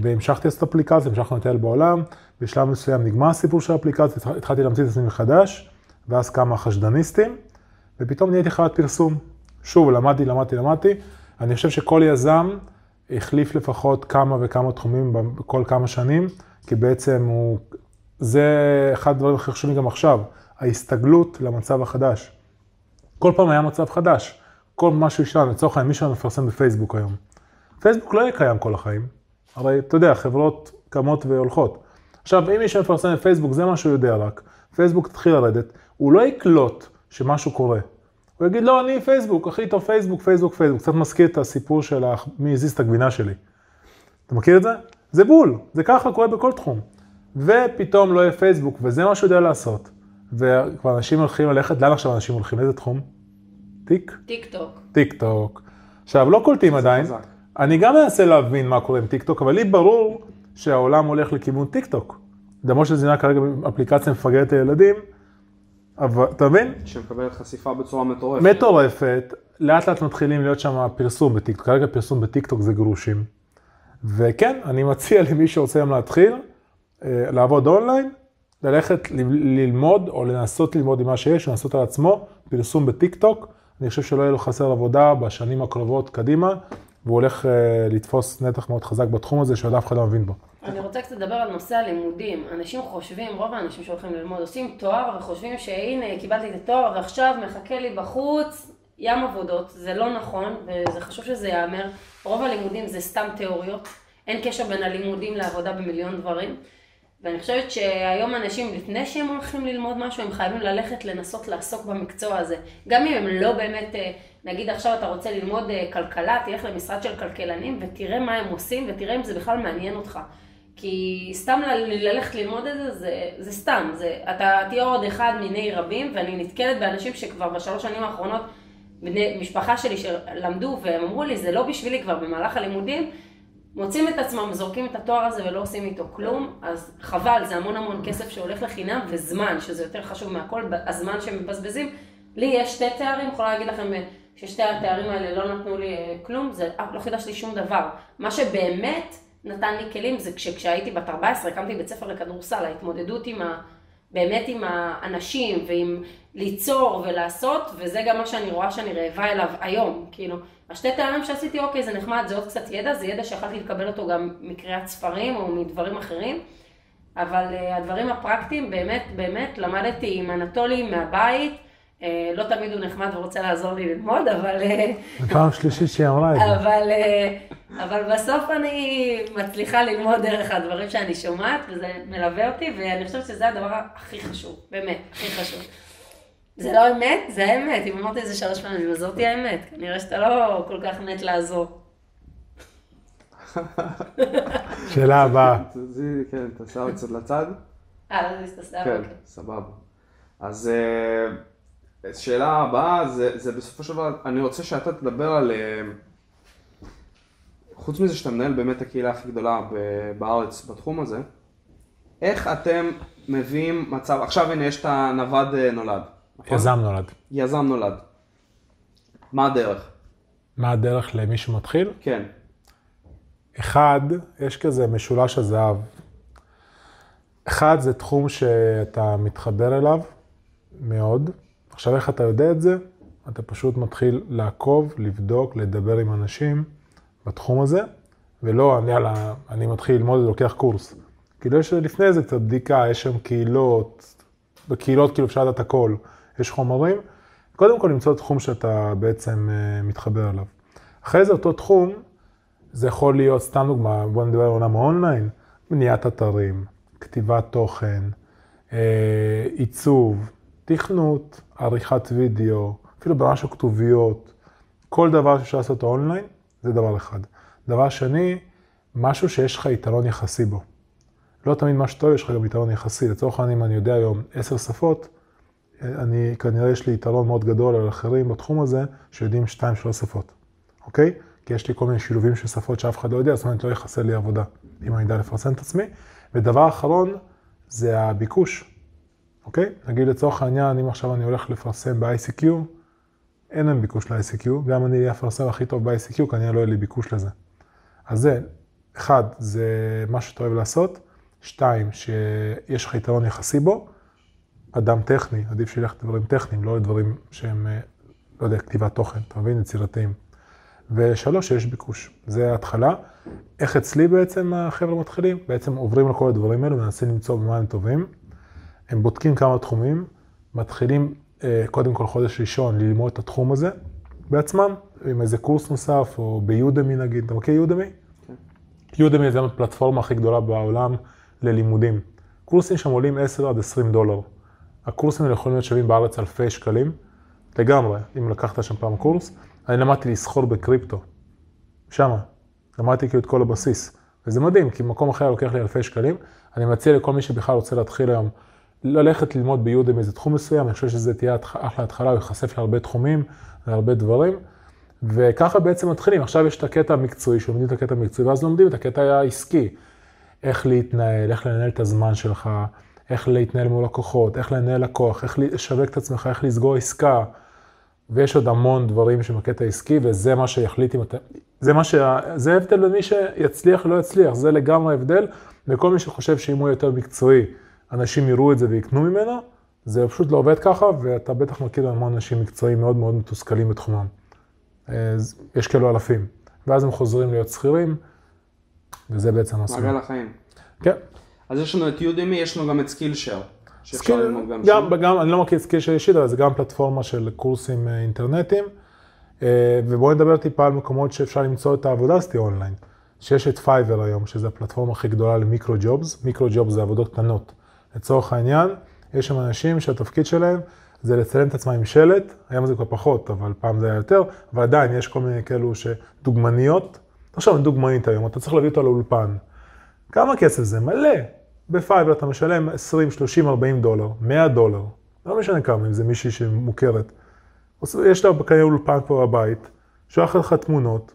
והמשכתי לעשות אפליקציה, המשכנו לטייל בעולם. בשלב מסוים נגמר הסיפור של האפליקציה, התחלתי להמציא את עצמי מחדש, ואז כמה חשדניסטים, ופתאום נהייתי חברת פרסום. שוב, למדתי, למדתי, למדתי. אני חושב שכל יזם החליף לפחות כמה וכמה תחומים בכל כמה שנים, כי בעצם הוא, זה אחד הדברים הכי חשובים גם עכשיו, ההסתגלות למצב החדש. כל פעם היה מצב חדש. כל משהו ישן, לצורך העניין מישהו מפרסם בפייסבוק היום. פייסבוק לא יהיה קיים כל החיים, הרי אתה יודע, חברות קמות והולכות. עכשיו, אם מישהו מפרסם בפייסבוק, זה מה שהוא יודע רק. פייסבוק תתחיל לרדת, הוא לא יקלוט שמשהו קורה. הוא יגיד, לא, אני פייסבוק, הכי טוב פייסבוק, פייסבוק, פייסבוק. קצת מזכיר את הסיפור של מי הזיז את הגבינה שלי. אתה מכיר את זה? זה בול, זה ככה קורה בכל תחום. ופתאום לא יהיה פייסבוק, וזה מה שהוא יודע לעשות. וכבר אנשים הולכים ללכת, לאן עכשיו אנשים הולכים? לאיזה תחום? טיק? טיק טוק. טיק טוק. עכשיו, לא קולטים עדיין. חזק. אני גם מנסה להבין מה קורה עם טיק טוק, אבל לי ברור שהעולם הולך לכיוון טיק טוק. למרות שזה נראה כרגע אפליקציה מפגרת לילדים, אבל, אתה מבין? שמקבלת חשיפה בצורה מטורפת. מטורפת, לאט לאט מתחילים להיות שם פרסום בטיק טוק, כרגע פרסום בטיק טוק זה גרושים. וכן, אני מציע למי שרוצה היום להתחיל, אה, לעבוד אונליין, ללכת ללמוד או לנסות ללמוד עם מה שיש, לנסות על עצמו, פרסום בטיק טוק. אני חושב שלא יהיה לו חסר עבודה בשנים הקרובות קדימה, והוא הולך uh, לתפוס נתח מאוד חזק בתחום הזה שעוד אף אחד לא מבין בו. אני רוצה קצת לדבר על נושא הלימודים. אנשים חושבים, רוב האנשים שהולכים ללמוד עושים תואר וחושבים שהנה קיבלתי את התואר ועכשיו מחכה לי בחוץ ים עבודות. זה לא נכון וזה חשוב שזה ייאמר. רוב הלימודים זה סתם תיאוריות. אין קשר בין הלימודים לעבודה במיליון דברים. ואני חושבת שהיום אנשים, לפני שהם הולכים ללמוד משהו, הם חייבים ללכת לנסות לעסוק במקצוע הזה. גם אם הם לא באמת, אה, נגיד עכשיו אתה רוצה ללמוד אה, כלכלה, תלך למשרד של כלכלנים ותראה מה הם עושים ותראה אם זה בכלל מעניין אותך. כי סתם ללכת ללמוד את זה, זה, זה סתם, זה, אתה תהיה עוד אחד מיני רבים, ואני נתקלת באנשים שכבר בשלוש שנים האחרונות בני משפחה שלי שלמדו והם אמרו לי, זה לא בשבילי כבר במהלך הלימודים, מוצאים את עצמם, זורקים את התואר הזה ולא עושים איתו כלום, אז חבל, זה המון המון כסף שהולך לחינם, וזמן, שזה יותר חשוב מהכל, הזמן שהם מבזבזים. לי יש שתי תארים, יכולה להגיד לכם אה, ששתי התארים האלה לא נתנו לי אה, כלום, זה לא חידש לי שום דבר. מה שבאמת נתן לי כלים זה כשהייתי בת 14, הקמתי בית ספר לכדורסל, ההתמודדות עם ה... באמת עם האנשים ועם ליצור ולעשות, וזה גם מה שאני רואה שאני רעבה אליו היום, כאילו, השתי תארים שעשיתי, אוקיי, זה נחמד, זה עוד קצת ידע, זה ידע שיכולתי לקבל אותו גם מקריאת ספרים או מדברים אחרים, אבל uh, הדברים הפרקטיים, באמת, באמת, למדתי עם אנטולי מהבית, uh, לא תמיד הוא נחמד ורוצה לעזור לי ללמוד, אבל... אה, זו פעם שלישית שהיא אמרה את זה. אבל, אבל בסוף אני מצליחה ללמוד דרך הדברים שאני שומעת, וזה מלווה אותי, ואני חושבת שזה הדבר הכי חשוב, באמת, הכי חשוב. זה לא אמת? זה האמת. אם אמרתי את זה שלוש פעמים, אז זאתי האמת. כנראה שאתה לא כל כך מת לעזור. שאלה הבאה. כן, את השיער קצת לצד. אה, לא להזיז את השיער, כן, אוקיי. סבבה. אז אה, שאלה הבאה, זה, זה בסופו של דבר, אני רוצה שאתה תדבר על, אה, חוץ מזה שאתה מנהל באמת הקהילה הכי גדולה בארץ בתחום הזה, איך אתם מביאים מצב, עכשיו הנה יש את הנווד אה, נולד. נכון? יזם נולד. יזם נולד. מה הדרך? מה הדרך למי שמתחיל? כן. אחד, יש כזה משולש הזהב. אחד, זה תחום שאתה מתחבר אליו מאוד. עכשיו, איך אתה יודע את זה? אתה פשוט מתחיל לעקוב, לבדוק, לדבר עם אנשים בתחום הזה, ולא, אני, יאללה, אני מתחיל ללמוד ולוקח קורס. כאילו, יש לפני זה קצת בדיקה, יש שם קהילות, בקהילות כאילו אפשר לדעת הכל, יש חומרים. קודם כל למצוא תחום שאתה בעצם אה, מתחבר אליו. אחרי זה אותו תחום, זה יכול להיות, סתם דוגמה, בוא נדבר על עולם האונליין, בניית אתרים, כתיבת תוכן, אה, עיצוב, תכנות, עריכת וידאו, אפילו ברמה של כתוביות, כל דבר שאפשר לעשות אונליין, זה דבר אחד. דבר שני, משהו שיש לך יתרון יחסי בו. לא תמיד מה שטוב, יש לך גם יתרון יחסי. לצורך העניין, אם אני יודע היום עשר שפות, אני, כנראה יש לי יתרון מאוד גדול על אחרים בתחום הזה, שיודעים שתיים, שלוש שפות, אוקיי? כי יש לי כל מיני שילובים של שפות שאף אחד לא יודע, זאת אומרת, לא יחסר לי עבודה, אם אני אדע לפרסם את עצמי. ודבר אחרון, זה הביקוש, אוקיי? נגיד לצורך העניין, אם עכשיו אני הולך לפרסם ב-ICQ, אין להם ביקוש ל-ICQ, גם אני אהיה הפרסם הכי טוב ב-ICQ, כנראה לא יהיה לי ביקוש לזה. אז זה, אחד, זה מה שאתה אוהב לעשות, שתיים, שיש לך יתרון יחסי בו, אדם טכני, עדיף שילך לדברים טכניים, לא לדברים שהם, אה, לא יודע, כתיבת תוכן, אתה מבין? יצירתיים. ושלוש, שיש ביקוש. זה ההתחלה. איך אצלי בעצם החבר'ה מתחילים? בעצם עוברים על כל הדברים האלו, מנסים למצוא במה הם טובים. הם בודקים כמה תחומים, מתחילים אה, קודם כל חודש ראשון ללמוד את התחום הזה בעצמם, עם איזה קורס נוסף, או ביודמי נגיד, אתה מכיר יודמי? כן. יודמי זה הפלטפורמה הכי גדולה בעולם ללימודים. קורסים שם עולים 10 עד 20 דולר. הקורסים האלה יכולים להיות שווים בארץ אלפי שקלים, לגמרי, אם לקחת שם פעם קורס. אני למדתי לסחור בקריפטו, שמה. למדתי כאילו את כל הבסיס. וזה מדהים, כי במקום אחר לוקח לי אלפי שקלים. אני מציע לכל מי שבכלל רוצה להתחיל היום, ללכת ללמוד ביודמי איזה תחום מסוים, אני חושב שזה תהיה אחלה התחלה, הוא ייחשף להרבה תחומים, להרבה דברים. וככה בעצם מתחילים. עכשיו יש את הקטע המקצועי, שלומדים את הקטע המקצועי, ואז לומדים את הקטע העסקי. איך להתנהל, איך לנהל את הזמן שלך, איך להתנהל מול לקוחות, איך לנהל לקוח, איך לשווק את עצמך, איך לסגור עסקה. ויש עוד המון דברים שבקטע העסקי, וזה מה שיחליט אם אתה... זה מה ש... זה ההבדל בין מי שיצליח ולא יצליח, זה לגמרי ההבדל. וכל מי שחושב שאם הוא יותר מקצועי, אנשים יראו את זה ויקנו ממנו, זה פשוט לא עובד ככה, ואתה בטח מכיר המון אנשים מקצועיים מאוד מאוד מתוסכלים בתחומם. יש כאלו אלפים. ואז הם חוזרים להיות שכירים, וזה בעצם הסוף. מעגל החיים. כן. אז יש לנו את Udemy, יש לנו גם את Skillshare. שאפשר ללמוד גם גם, שם. אני לא מכיר Skillshare אישית, אבל זה גם פלטפורמה של קורסים אה, אינטרנטיים. אה, ובואו נדבר טיפה על מקומות שאפשר למצוא את העבודה הזאת אונליין. שיש את Fiverr היום, שזו הפלטפורמה הכי גדולה ל micro jobs. micro jobs זה עבודות קטנות. לצורך העניין, יש שם אנשים שהתפקיד שלהם זה לצלם את עצמם עם שלט, היום זה כבר פחות, אבל פעם זה היה יותר, אבל עדיין יש כל מיני כאלו שדוגמניות. תחשוב, דוגמנית היום, אתה צריך להביא אותה לאולפן. כמה כסף זה? מלא. בפייבר אתה משלם 20, 30, 40 דולר, 100 דולר, לא משנה כמה, אם זה מישהי שמוכרת. יש לה כנראה אולפן פה בבית, שולח לך תמונות,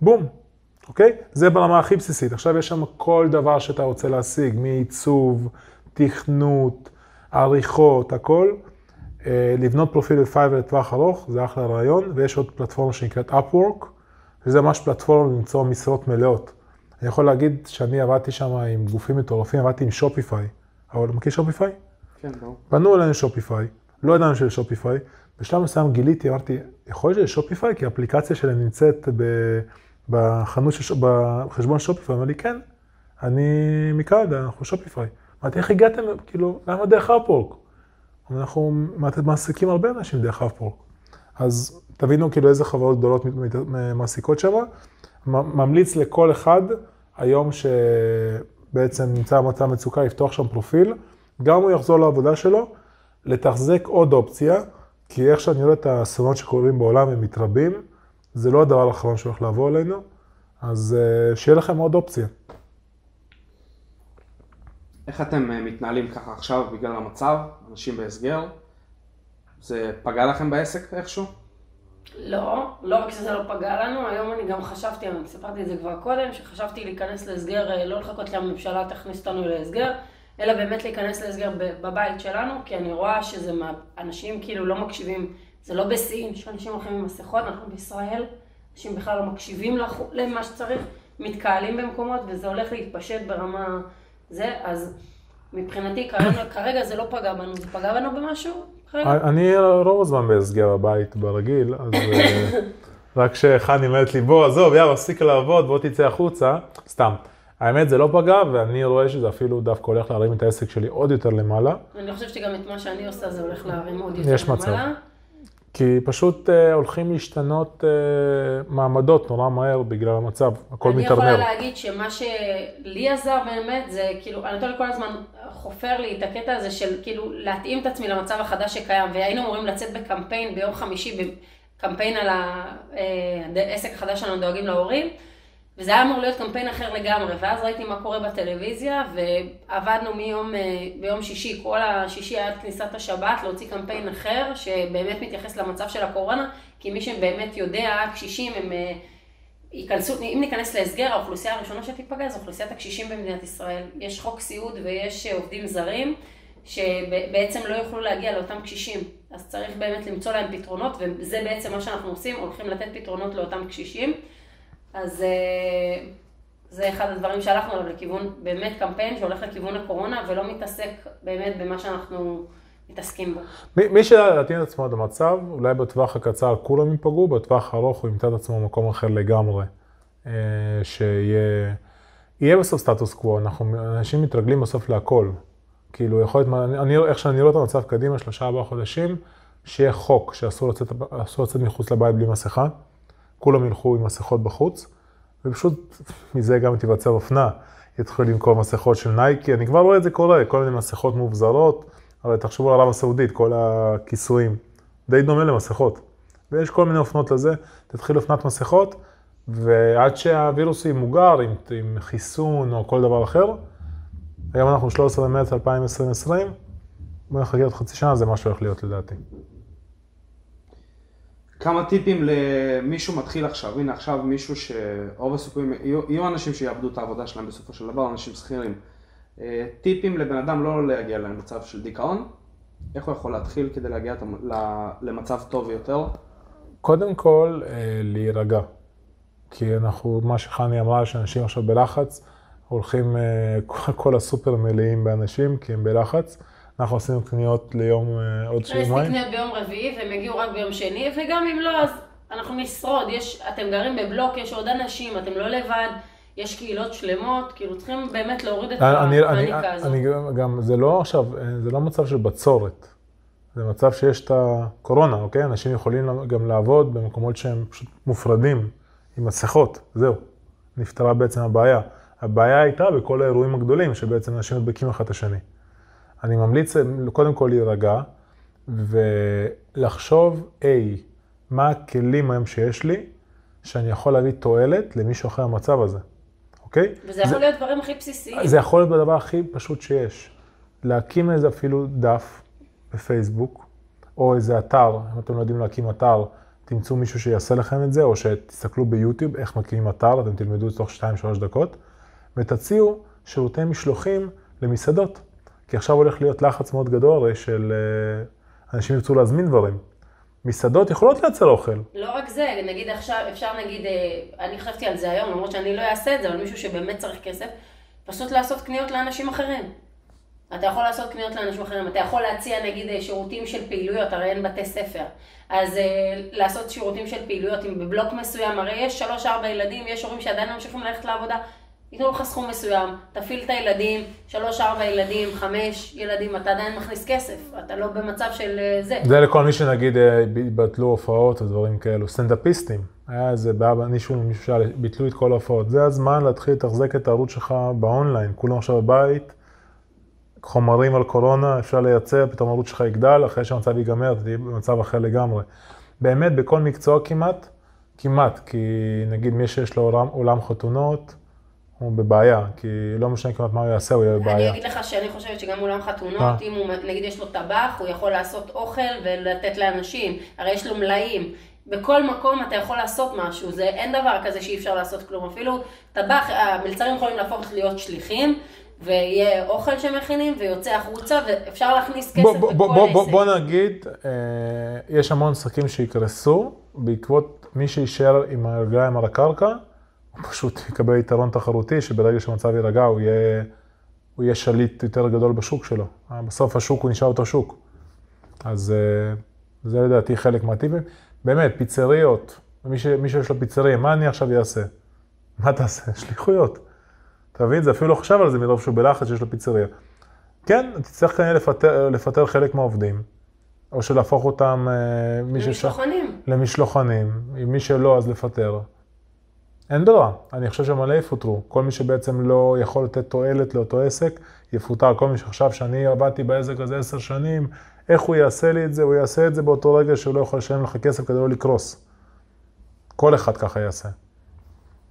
בום, אוקיי? זה ברמה הכי בסיסית. עכשיו יש שם כל דבר שאתה רוצה להשיג, מעיצוב, תכנות, עריכות, הכל. אה, לבנות פרופיל ב Fiverr לטווח ארוך, זה אחלה רעיון, ויש עוד פלטפורמה שנקראת Upwork, שזה ממש פלטפורמה למצוא משרות מלאות. אני יכול להגיד שאני עבדתי שם עם גופים מטורפים, עבדתי עם Shopify. אבל מכיר Shopify? כן, ברור. פנו אלינו Shopify, לא ידענו שזה Shopify. בשלב מסוים גיליתי, אמרתי, יכול להיות שזה Shopify, כי האפליקציה שלהם נמצאת ב... בחנות, של... בחשבון Shopify. אמר לי, כן, אני מקנדה, אנחנו שופיפיי. אמרתי, איך הגעתם, כאילו, למה דרך אפורק? אנחנו מעסיקים הרבה אנשים דרך אפורק. אז תבינו כאילו איזה חברות גדולות מעסיקות שם. ממליץ לכל אחד היום שבעצם נמצא במצב מצוקה, לפתוח שם פרופיל. גם הוא יחזור לעבודה שלו, לתחזק עוד אופציה, כי איך שאני רואה את האסונות שקורים בעולם, הם מתרבים, זה לא הדבר האחרון שהולך לבוא עלינו, אז אה, שיהיה לכם עוד אופציה. איך אתם אה, מתנהלים ככה עכשיו בגלל המצב, אנשים בהסגר? זה פגע לכם בעסק איכשהו? לא, לא רק שזה לא פגע לנו, היום אני גם חשבתי, אני סיפרתי את זה כבר קודם, שחשבתי להיכנס להסגר, אה, לא לחכות שהממשלה תכניס אותנו להסגר, אלא באמת להיכנס להסגר בבית שלנו, כי אני רואה שזה, מה, אנשים כאילו לא מקשיבים, זה לא בסין, שאנשים הולכים עם מסכות, אנחנו בישראל, אנשים בכלל לא מקשיבים למה שצריך, מתקהלים במקומות, וזה הולך להתפשט ברמה זה, אז מבחינתי כרגע, כרגע זה לא פגע בנו, זה פגע בנו במשהו? אני רוב הזמן בהסגר הבית ברגיל, אז אה, רק כשחני אומרת לי, בוא, עזוב, יאללה, הפסיק לעבוד, בוא תצא החוצה, סתם. האמת זה לא פגע, ואני רואה שזה אפילו דווקא הולך להרים את העסק שלי עוד יותר למעלה. אני חושבת שגם את מה שאני עושה זה הולך להרים עוד יותר למעלה. יש מצב. כי פשוט uh, הולכים להשתנות uh, מעמדות נורא מהר בגלל המצב, הכל מתערמר. אני יכולה להגיד שמה שלי עזר באמת זה כאילו, אנטולי כל הזמן חופר לי את הקטע הזה של כאילו להתאים את עצמי למצב החדש שקיים, והיינו אמורים לצאת בקמפיין ביום חמישי, בקמפיין על העסק אה, החדש שלנו דואגים להורים. וזה היה אמור להיות קמפיין אחר לגמרי, ואז ראיתי מה קורה בטלוויזיה, ועבדנו מיום, אה, ביום שישי, כל השישי עד כניסת השבת, להוציא קמפיין אחר, שבאמת מתייחס למצב של הקורונה, כי מי שבאמת יודע, הקשישים הם אה, ייכנסו, אם ניכנס להסגר, האוכלוסייה הראשונה שתיפגע זו אוכלוסיית הקשישים במדינת ישראל. יש חוק סיעוד ויש אה, עובדים זרים, שבעצם לא יוכלו להגיע לאותם קשישים. אז צריך באמת למצוא להם פתרונות, וזה בעצם מה שאנחנו עושים, הולכים לתת פתרונות לאותם קשישים. אז אה, זה אחד הדברים שהלכנו עליו לכיוון, באמת קמפיין שהולך לכיוון הקורונה ולא מתעסק באמת במה שאנחנו מתעסקים בו. מי, מי שיתאים את עצמו עד המצב, אולי בטווח הקצר כולם ייפגעו, בטווח הארוך הוא ימצא את עצמו במקום אחר לגמרי. אה, שיהיה בסוף סטטוס קוו, אנחנו, אנשים מתרגלים בסוף להכל. כאילו, יכול להיות, אני, אני, איך שאני רואה את המצב קדימה, שלושה ארבעה חודשים, שיהיה חוק שאסור לצאת, לצאת מחוץ לבית בלי מסכה. כולם ילכו עם מסכות בחוץ, ופשוט מזה גם תיווצר אופנה. יתחילו למכור מסכות של נייקי, אני כבר רואה את זה קורה, כל מיני מסכות מובזרות, אבל תחשבו על ערב הסעודית, כל הכיסויים, די דומה למסכות. ויש כל מיני אופנות לזה, תתחיל אופנת מסכות, ועד שהווירוס ימוגר עם, עם חיסון או כל דבר אחר, היום אנחנו 13 במרץ 2020, בוא נחכה עוד חצי שנה, זה מה שהולך להיות לדעתי. כמה טיפים למישהו מתחיל עכשיו, הנה עכשיו מישהו שרוב הסיכויים, יהיו, יהיו אנשים שיאבדו את העבודה שלהם בסופו של דבר, אנשים שכירים. אה, טיפים לבן אדם לא להגיע למצב של דיכאון, איך הוא יכול להתחיל כדי להגיע למצב טוב יותר? קודם כל, אה, להירגע. כי אנחנו, מה שחני אמרה, שאנשים עכשיו בלחץ, הולכים, אה, כל הסופר מלאים באנשים, כי הם בלחץ. אנחנו עשינו קניות ליום אה, עוד שבועיים. עשיתי קניות ביום רביעי והם הגיעו רק ביום שני, וגם אם לא, אז אנחנו נשרוד. יש, אתם גרים בבלוק, יש עוד אנשים, אתם לא לבד. יש קהילות שלמות, כאילו צריכים באמת להוריד את הפאניקה הזאת. אני גם, זה לא עכשיו, זה לא מצב של בצורת. זה מצב שיש את הקורונה, אוקיי? אנשים יכולים גם לעבוד במקומות שהם פשוט מופרדים, עם מסכות, זהו. נפתרה בעצם הבעיה. הבעיה הייתה בכל האירועים הגדולים, שבעצם אנשים מדבקים אחד את השני. אני ממליץ קודם כל להירגע ולחשוב, היי, מה הכלים היום שיש לי, שאני יכול להביא תועלת למישהו אחר במצב הזה, אוקיי? וזה יכול זה, להיות דברים הכי בסיסיים. זה יכול להיות בדבר הכי פשוט שיש. להקים איזה אפילו דף בפייסבוק, או איזה אתר, אם אתם לא יודעים להקים אתר, תמצאו מישהו שיעשה לכם את זה, או שתסתכלו ביוטיוב איך מקימים אתר, אתם תלמדו תוך 2-3 דקות, ותציעו שירותי משלוחים למסעדות. כי עכשיו הולך להיות לחץ מאוד גדול הרי של אה, אנשים ירצו להזמין דברים. מסעדות יכולות לייצר אוכל. לא רק זה, נגיד עכשיו, אפשר נגיד, אה, אני חשבתי על זה היום, למרות שאני לא אעשה את זה, אבל מישהו שבאמת צריך כסף, פשוט לעשות קניות לאנשים אחרים. אתה יכול לעשות קניות לאנשים אחרים, אתה יכול להציע נגיד אה, שירותים של פעילויות, הרי אין בתי ספר. אז אה, לעשות שירותים של פעילויות, אם בבלוק מסוים, הרי יש שלוש-ארבע ילדים, יש הורים שעדיין לא ממשיכים ללכת לעבודה, ייתנו לך סכום מסוים, תפעיל את הילדים, שלוש-ארבע ילדים, חמש ילדים, אתה עדיין מכניס כסף, אתה לא במצב של אה, זה. זה לכל מי שנגיד אה, ביטלו הופעות או דברים כאלו, סטנדאפיסטים. היה איזה בעיה, מישהו, מישהו שביטלו את כל ההופעות. זה הזמן להתחיל לתחזק את הערוץ שלך באונליין, כולם עכשיו בבית. חומרים על קורונה, אפשר לייצר, פתאום הערוץ שלך יגדל, אחרי שהמצב ייגמר, תהיה במצב אחר לגמרי. באמת, בכל מקצוע כמעט, כמעט, כי נגיד מי שיש לו עולם, עולם חתונות, הוא בבעיה, כי לא משנה כמעט מה הוא יעשה, הוא יהיה בבעיה. אני אגיד לך שאני חושבת שגם אולם חתונות. אם הוא, נגיד יש לו טבח, הוא יכול לעשות אוכל ולתת לאנשים, הרי יש לו מלאים. בכל מקום אתה יכול לעשות משהו, זה, אין דבר כזה שאי אפשר לעשות כלום. אפילו טבח, המלצרים יכולים להפוך להיות שליחים, ויהיה אוכל שמכינים, ויוצא החוצה, ואפשר להכניס כסף בוא, בכל בוא, בוא, בוא, נגיד, אה, יש המון עסקים שיקרסו בעקבות מי שישאר עם הרגליים על הקרקע, הוא פשוט יקבל יתרון תחרותי, שברגע שהמצב יירגע הוא יהיה, הוא יהיה שליט יותר גדול בשוק שלו. אה, בסוף השוק הוא נשאר אותו שוק. אז אה, זה לדעתי חלק מהטיפים. באמת, פיצריות, מי, ש, מי שיש לו פיצריה, מה אני עכשיו אעשה? מה תעשה? שליחויות. אתה מבין? זה אפילו לא חשב על זה מרוב שהוא בלחץ שיש לו פיצריה. כן, תצטרך כנראה לפטר, לפטר חלק מהעובדים, או שלהפוך אותם, אה, מי שאפשר- למשלוחנים. למשלוחנים, אם מי שלא אז לפטר. אין ברירה, אני חושב שמלא יפוטרו. כל מי שבעצם לא יכול לתת תועלת לאותו עסק, יפוטר. כל מי שחשב שאני עבדתי בעסק הזה עשר שנים, איך הוא יעשה לי את זה? הוא יעשה את זה באותו רגע שהוא לא יכול לשלם לך כסף כדי לא לקרוס. כל אחד ככה יעשה.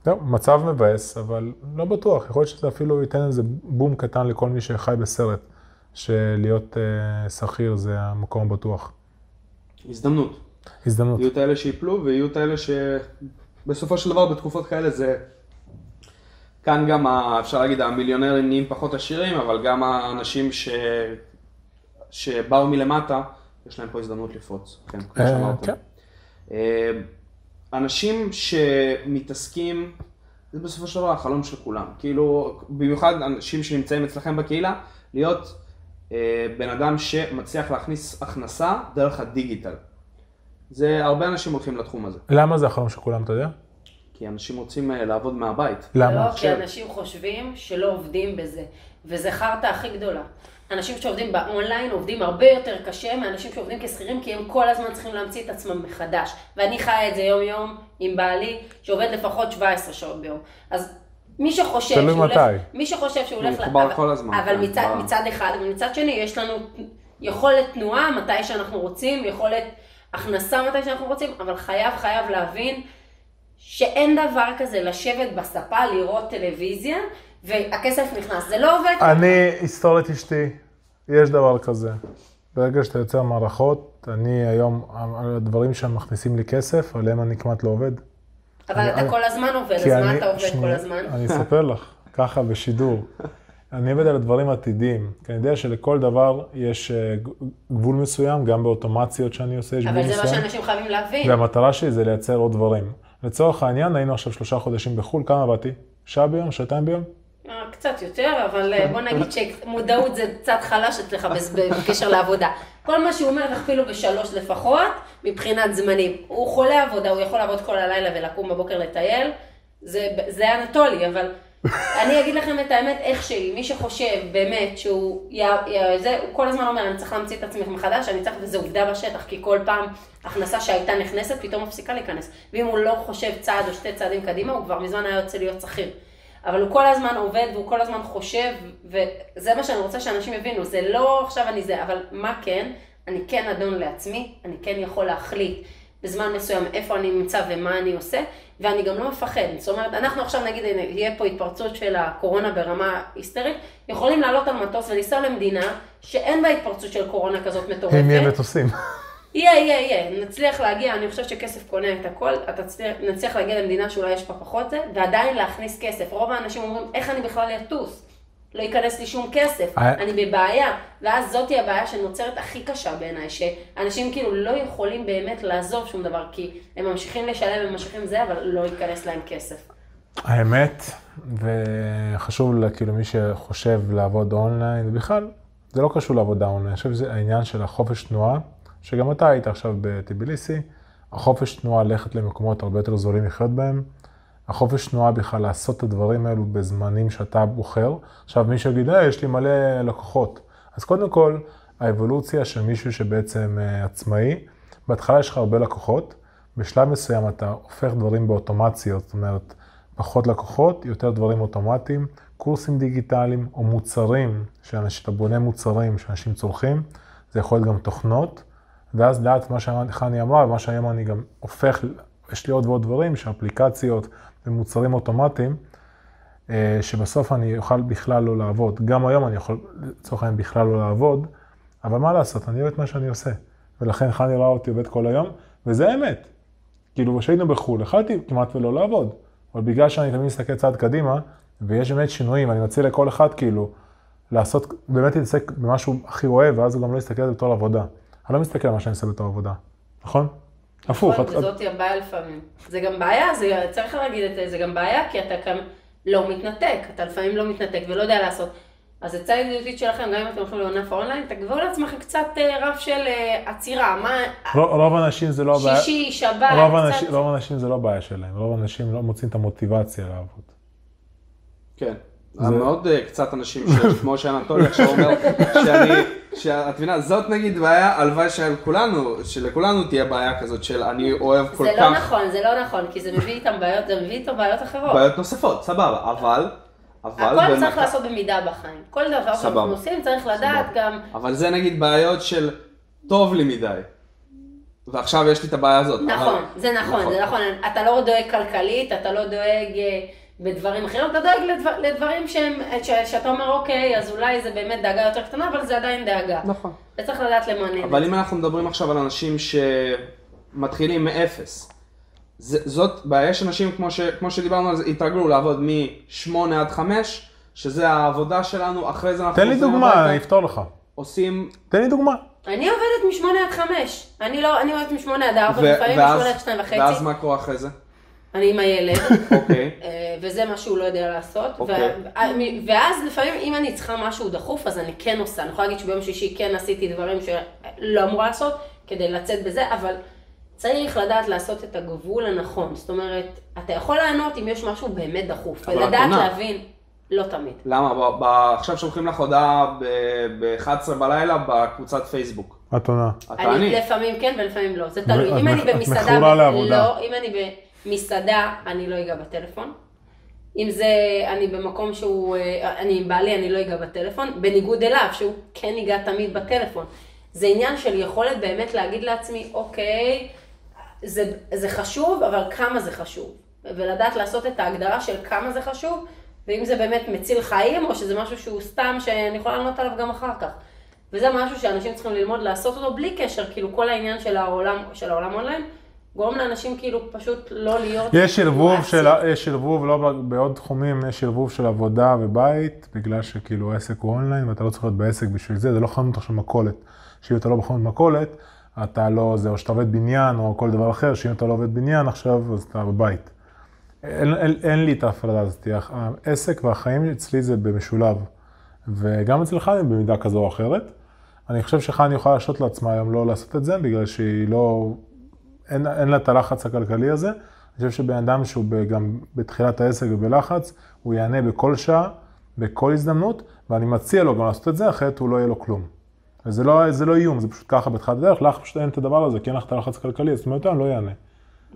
זהו, מצב מבאס, אבל לא בטוח. יכול להיות שזה אפילו ייתן איזה בום קטן לכל מי שחי בסרט, שלהיות אה, שכיר זה המקום הבטוח. הזדמנות. הזדמנות. יהיו את האלה שיפלו ויהיו את האלה שבסופו של דבר בתקופות כאלה זה... כאן גם, ה... אפשר להגיד, המיליונרים נהיים פחות עשירים, אבל גם האנשים ש... שבאו מלמטה, יש להם פה הזדמנות לפרוץ, כן, כמו אה, שאמרת. כן. אה, אנשים שמתעסקים, זה בסופו של דבר החלום של כולם. כאילו, במיוחד אנשים שנמצאים אצלכם בקהילה, להיות אה, בן אדם שמצליח להכניס הכנסה דרך הדיגיטל. זה, הרבה אנשים הולכים לתחום הזה. למה זה החלום של כולם, אתה יודע? כי אנשים רוצים אה, לעבוד מהבית. למה? לא, כי. אנשים חושבים שלא עובדים בזה, וזה חרטא הכי גדולה. אנשים שעובדים באונליין עובדים הרבה יותר קשה מאנשים שעובדים כשכירים, כי הם כל הזמן צריכים להמציא את עצמם מחדש. ואני חיה את זה יום יום עם בעלי, שעובד לפחות 17 שעות ביום. אז מי שחושב תלוי שהוא הולך, מתי. מי שחושב שהוא הוא הולך, מחובר אבל- כל הזמן, אבל כן, מצד. מצד אחד, ומצד שני יש לנו יכולת תנועה מתי שאנחנו רוצים, יכולת הכנסה מתי שאנחנו רוצים, אבל חייב חייב להבין שאין דבר כזה לשבת בספה, לראות טלוויזיה, והכסף נכנס. זה לא עובד. אני, היסטורית אשתי, יש דבר כזה. ברגע שאתה יוצר מערכות, אני היום, הדברים שהם מכניסים לי כסף, עליהם אני כמעט לא עובד. אבל אתה אני- כל הזמן עובד, אז מה אני- אתה עובד כל שנייה, הזמן? אני אספר לך, ככה בשידור. אני עובד על הדברים עתידיים, כי אני יודע שלכל דבר יש אה, גבול מסוים, גם באוטומציות שאני עושה יש גבול אבל זה מה מסוים. שאנשים חייבים להבין. והמטרה שלי זה לייצר עוד דברים. לצורך העניין, היינו עכשיו שלושה חודשים בחו"ל, כמה עבדתי? שעה ביום? שעתיים ביום? אה, קצת יותר, אבל אה, בוא נגיד שמודעות זה קצת חלש אצלך בקשר לעבודה. כל מה שהוא אומר תכפילו בשלוש לפחות, מבחינת זמנים. הוא חולה עבודה, הוא יכול לעבוד כל הלילה ולקום בבוקר לטייל, זה, זה אנטולי, אבל אני אגיד לכם את האמת איך שהיא. מי שחושב באמת שהוא, י, י, זה, הוא כל הזמן אומר, אני צריך להמציא את עצמי מחדש, אני צריך, וזה עובדה בשטח, כי כל פעם הכנסה שהייתה נכנסת, פתאום מפסיקה להיכנס. ואם הוא לא חושב צעד או שתי צעדים קדימה, הוא כבר מזמן היה יוצא להיות שכיר. אבל הוא כל הזמן עובד והוא כל הזמן חושב, וזה מה שאני רוצה שאנשים יבינו, זה לא עכשיו אני זה, אבל מה כן? אני כן אדון לעצמי, אני כן יכול להחליט בזמן מסוים איפה אני נמצא ומה אני עושה, ואני גם לא מפחד. זאת אומרת, אנחנו עכשיו נגיד, הנה, יהיה פה התפרצות של הקורונה ברמה היסטרית, יכולים לעלות על מטוס ולנסוע למדינה שאין בה התפרצות של קורונה כזאת מטורפת. אם יהיה מטוסים. יהיה, יהיה, יהיה. נצליח להגיע, אני חושבת שכסף קונה את הכל, אתה תצליח, נצליח להגיע למדינה שאולי יש בה פחות זה, ועדיין להכניס כסף. רוב האנשים אומרים, איך אני בכלל אטוס? לא ייכנס לי שום כסף, אה. אני בבעיה. ואז זאתי הבעיה שנוצרת הכי קשה בעיניי, שאנשים כאילו לא יכולים באמת לעזוב שום דבר, כי הם ממשיכים לשלם, הם ממשיכים זה, אבל לא ייכנס להם כסף. האמת, וחשוב לה, כאילו מי שחושב לעבוד אונליין, בכלל, זה לא קשור לעבודה אונליין, אני חושב שזה העניין של החופש תנועה, שגם אתה היית עכשיו בטיביליסי, החופש תנועה ללכת למקומות הרבה יותר זולים לחיות בהם, החופש תנועה בכלל לעשות את הדברים האלו בזמנים שאתה בוחר. עכשיו מישהו יגיד, אה, יש לי מלא לקוחות. אז קודם כל, האבולוציה של מישהו שבעצם אה, עצמאי, בהתחלה יש לך הרבה לקוחות, בשלב מסוים אתה הופך דברים באוטומציות, זאת אומרת, פחות לקוחות, יותר דברים אוטומטיים, קורסים דיגיטליים או מוצרים, שאתה בונה מוצרים שאנשים צורכים, זה יכול להיות גם תוכנות, ואז לאט מה שחני אמרה, ומה שהיום אני גם הופך, יש לי עוד ועוד דברים, שאפליקציות ומוצרים אוטומטיים, אה, שבסוף אני אוכל בכלל לא לעבוד. גם היום אני יכול לצורך העניין בכלל לא לעבוד, אבל מה לעשות, אני אוהב את מה שאני עושה. ולכן חני ראה אותי עובד כל היום, וזה האמת. כאילו, כשהיינו בחו"ל, יכלתי כמעט ולא לעבוד. אבל בגלל שאני תמיד מסתכל צעד קדימה, ויש באמת שינויים, אני מציע לכל אחד כאילו, לעשות, באמת להתעסק במשהו הכי אוהב, ואז הוא גם לא יסתכל על זה בתור עבודה. אני לא מסתכל על מה שאני עושה בתור עבודה, נכון? הפוך. נכון, וזאת הבעיה לפעמים. זה גם בעיה, זה, צריך להגיד את זה, זה גם בעיה, כי אתה כאן לא מתנתק, אתה לפעמים לא מתנתק ולא יודע לעשות. אז עצה ידידותית שלכם, גם אם אתם הולכים לענף האונליין, תקבעו לעצמכם קצת אה, רף של אה, עצירה, מה... רוב האנשים זה לא הבעיה. שישי, שבת, רוב קצת... רוב האנשים זה לא בעיה שלהם, רוב האנשים לא מוצאים את המוטיבציה לעבוד. כן. מאוד אה, קצת אנשים כמו שאנטולי עכשיו אומר, שאני, שאת מבינה, זאת נגיד בעיה, הלוואי שלכולנו, שלכולנו תהיה בעיה כזאת של אני אוהב כל כך. זה לא נכון, זה לא נכון, כי זה מביא איתם בעיות, זה מביא איתו בעיות אחרות. בעיות נוספות, סבבה, אבל, אבל, הכל צריך לעשות במידה בחיים. כל דבר שאנחנו. עושים צריך לדעת סבבה. גם, אבל זה נגיד בעיות של טוב לי מדי. ועכשיו יש לי את הבעיה הזאת. נכון, אבל- זה נכון, זה נכון, אתה לא דואג כלכלית, אתה לא דואג אה, בדברים אחרים, אתה דואג לדבר, לדברים שהם, ש, שאתה אומר אוקיי, אז אולי זה באמת דאגה יותר קטנה, אבל זה עדיין דאגה. נכון. וצריך לדעת למנן אבל אם. אנחנו מדברים עכשיו על אנשים שמתחילים מאפס, זה, זאת בעיה יש אנשים כמו, ש, כמו שדיברנו על זה, התרגלו לעבוד מ-8 עד 5, שזה העבודה שלנו, אחרי זה אנחנו תן לי דוגמה, אני אפתור לך. עושים, תן לי דוגמה. אני עובדת משמונה עד חמש. אני לא, אני עובדת משמונה עד ארבע, ו- לפעמים ואז- משמונה עד שתיים וחצי. ואז מה קורה אחרי זה? אני עם הילד. אוקיי. אה, וזה מה שהוא לא יודע לעשות. אוקיי. ו- ואז לפעמים אם אני צריכה משהו דחוף, אז אני כן עושה. אני יכולה להגיד שביום שישי כן עשיתי דברים שלא אמורה לעשות, כדי לצאת בזה, אבל צריך לדעת לעשות את הגבול הנכון. זאת אומרת, אתה יכול לענות אם יש משהו באמת דחוף, ולדעת. להבין, לא תמיד. למה? ב- ב- עכשיו שולחים לך הודעה ב-11 בלילה בקבוצת פייסבוק. את עונה. אתה אני אני. לפעמים כן ולפעמים לא, זה תלוי. אם אני מכ- את במסעדה, מכורה לעבודה. לא, אם אני במסעדה, אני לא אגע בטלפון. אם זה, אני במקום שהוא, אה, אני עם בעלי, אני לא אגע בטלפון, בניגוד אליו, שהוא כן ייגע תמיד בטלפון. זה עניין של יכולת באמת להגיד לעצמי, אוקיי, זה, זה חשוב, אבל כמה זה חשוב. ולדעת לעשות את ההגדרה של כמה זה חשוב, ואם זה באמת מציל חיים, או שזה משהו שהוא סתם שאני יכולה לענות עליו גם אחר כך. וזה משהו שאנשים צריכים ללמוד לעשות אותו בלי קשר, כאילו כל העניין של העולם, של העולם אונליין, גורם לאנשים כאילו פשוט לא להיות... יש ערבוב. של, יש ערבוב, לא בעוד תחומים, יש ערבוב של עבודה ובית, בגלל שכאילו העסק הוא אונליין ואתה לא צריך להיות בעסק בשביל זה, זה לא חנות עכשיו מכולת. שאם אתה לא בחנות מכולת, אתה לא, זה או שאתה עובד בניין או כל דבר אחר, שאם אתה לא עובד בניין עכשיו, אז אתה בבית. אין, אין, אין לי את ההפרדה הזאת, העסק והחיים אצלי זה במשולב. וגם אצל חני במידה כזו או אחרת. אני חושב שחני יכולה להרשות לעצמה היום לא לעשות את זה, בגלל שהיא לא, אין, אין לה את הלחץ הכלכלי הזה. אני חושב שבן אדם שהוא ב- גם בתחילת העסק ובלחץ, הוא יענה בכל שעה, בכל הזדמנות, ואני מציע לו גם לעשות את זה, אחרת הוא לא יהיה לו כלום. וזה לא, זה לא איום, זה פשוט ככה בתחילת הדרך, לך פשוט אין את הדבר הזה, כי אין לך את הלחץ הכלכלי, זאת אומרת, אני לא יענה.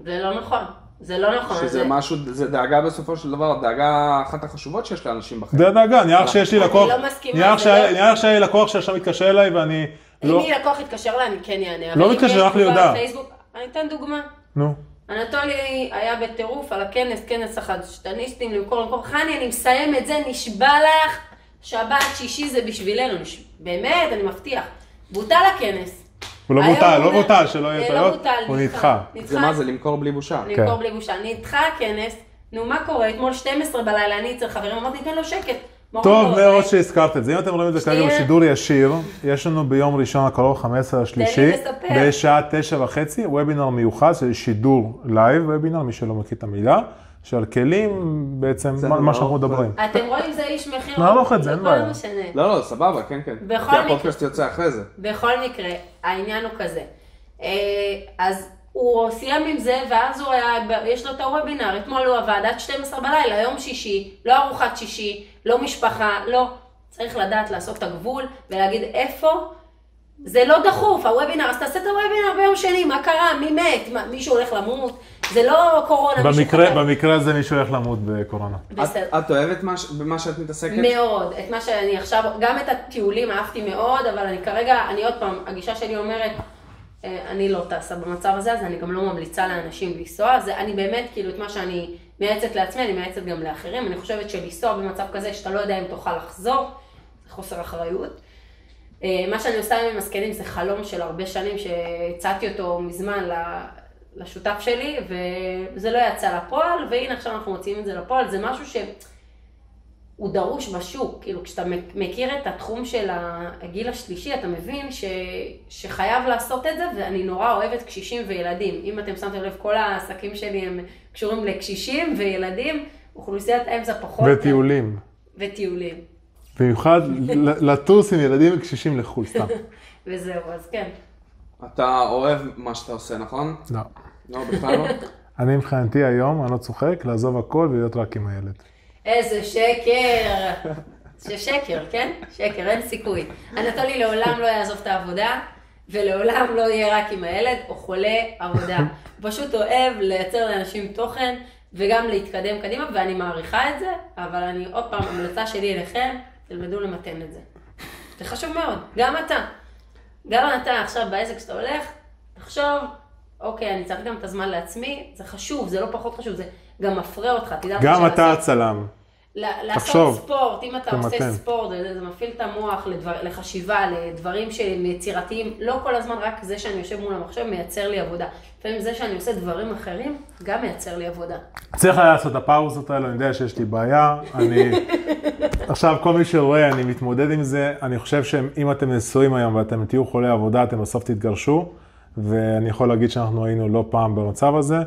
זה לא נכון, זה לא נכון. שזה זה- משהו, זה דאגה בסופו של דבר, דאגה אחת החשובות שיש לאנשים בחיים. זה הדאגה, נראה לך שיש לי אני לקוח, לא מסכימה, נראה לך לא- שהיה לי לקוח שעכשיו מתקשר אליי ואני אם לא, לי לקוח יתקשר אליי, אני כן אענה. לא מתקשר, שלח לי הודעה. אני אתן דוגמה. נו, אנטולי היה בטירוף על הכנס, כנס החדשתניסטים למכור למכור. חני, אני מסיים את זה, נשבע לך, שבת, שישי זה בשבילנו. נש... באמת, אני מבטיח. בוטל הכנס. הוא לא בוטל, לא בוטל, שלא יהיה אה, טעויות, לא הוא נדחה. זה מה זה, למכור בלי בושה. למכור כן. בלי בושה. נדחה הכנס, נו מה קורה? אתמול 12 בלילה, אני אצל חברים, אמרתי, תן לו שקט. טוב. מאוד שהזכרת את זה, אם אתם רואים את זה כרגע. בשידור ישיר, יש לנו ביום ראשון הקרוב, 15 לשלישי, לספר. בשעה תשע וחצי, וובינר מיוחד, זה שידור לייב וובינר, מי שלא מכיר את המילה, שעל כלים, בעצם, מה- לא, שאנחנו מדברים. אתם רואים, זה איש מכירות. נערוך את זה, אין לא בעיה. משנה. לא, לא, סבבה, כן, כן. בכל כי. הפודקאסט יוצא אחרי זה. בכל מקרה, העניין הוא כזה. אה, אז הוא סיים עם זה, ואז הוא היה, יש לו את הוובינר, אתמול הוא עבד עד 12 בלילה, יום שישי, לא ארוחת שישי, לא משפחה, לא. צריך לדעת לעשות את הגבול ולהגיד איפה. זה לא דחוף, הוובינר, אז תעשה את הוובינר ביום שני, מה קרה, מי מת, מה, מישהו הולך למות, זה לא קורונה, במקרה. במקרה הזה מישהו הולך למות בקורונה. בסדר. את- את אוהבת מה ש- במה שאת מתעסקת? מאוד, את מה שאני עכשיו, גם את הטיולים אהבתי מאוד, אבל אני כרגע, אני עוד פעם, הגישה שלי אומרת, אני לא טסה במצב הזה, אז אני גם לא ממליצה לאנשים לנסוע, זה אני באמת, כאילו, את מה שאני מייעצת לעצמי, אני מייעצת גם לאחרים, אני חושבת שלנסוע במצב כזה, שאתה לא יודע אם תוכל לחזור, זה חוסר אחריות. אה, מה שאני עושה עם הזקנים זה חלום של הרבה שנים, שהצעתי אותו מזמן לשותף שלי, וזה לא יצא לפועל, והנה עכשיו אנחנו מוציאים את זה לפועל, זה משהו ש... הוא דרוש בשוק, כאילו כשאתה מכיר את התחום של הגיל השלישי, אתה מבין ש, שחייב לעשות את זה, ואני נורא אוהבת קשישים וילדים. אם אתם שמתם לב, כל העסקים שלי הם קשורים לקשישים וילדים, אוכלוסיית האמצע פחות. וטיולים. וטיולים. במיוחד ל- לטוס עם ילדים וקשישים לחו"ל, סתם. וזהו, אז כן. אתה אוהב מה שאתה עושה, נכון? לא. לא, בכלל לא. אני מבחינתי היום, אני לא צוחק, לעזוב הכל ולהיות רק עם הילד. איזה שקר. זה שקר, כן? שקר, אין סיכוי. אנטולי לעולם לא יעזוב את העבודה, ולעולם לא יהיה רק עם הילד, או חולה עבודה. הוא פשוט אוהב לייצר לאנשים תוכן, וגם להתקדם קדימה, ואני מעריכה את זה, אבל אני, עוד פעם, המלצה שלי אליכם, תלמדו למתן את זה. זה חשוב מאוד, גם אתה. גם אתה עכשיו בעסק שאתה הולך, תחשוב, אוקיי, אני צריך גם את הזמן לעצמי, זה חשוב, זה לא פחות חשוב, זה גם מפרה אותך, תדע גם אתה הצלם. לעשות ספורט, אם אתה עושה תמתן. ספורט, זה, זה מפעיל את המוח לדבר, לחשיבה, לדברים שהם יצירתיים, לא כל הזמן רק זה שאני יושב מול המחשב מייצר לי עבודה. לפעמים זה שאני עושה דברים אחרים, גם מייצר לי עבודה. צריך היה לעשות את הפאוזות האלו, אני יודע שיש לי בעיה. אני... עכשיו, כל מי שרואה, אני מתמודד עם זה. אני חושב שאם אתם נשואים היום ואתם תהיו חולי עבודה, אתם בסוף תתגרשו. ואני יכול להגיד שאנחנו היינו לא פעם במצב הזה,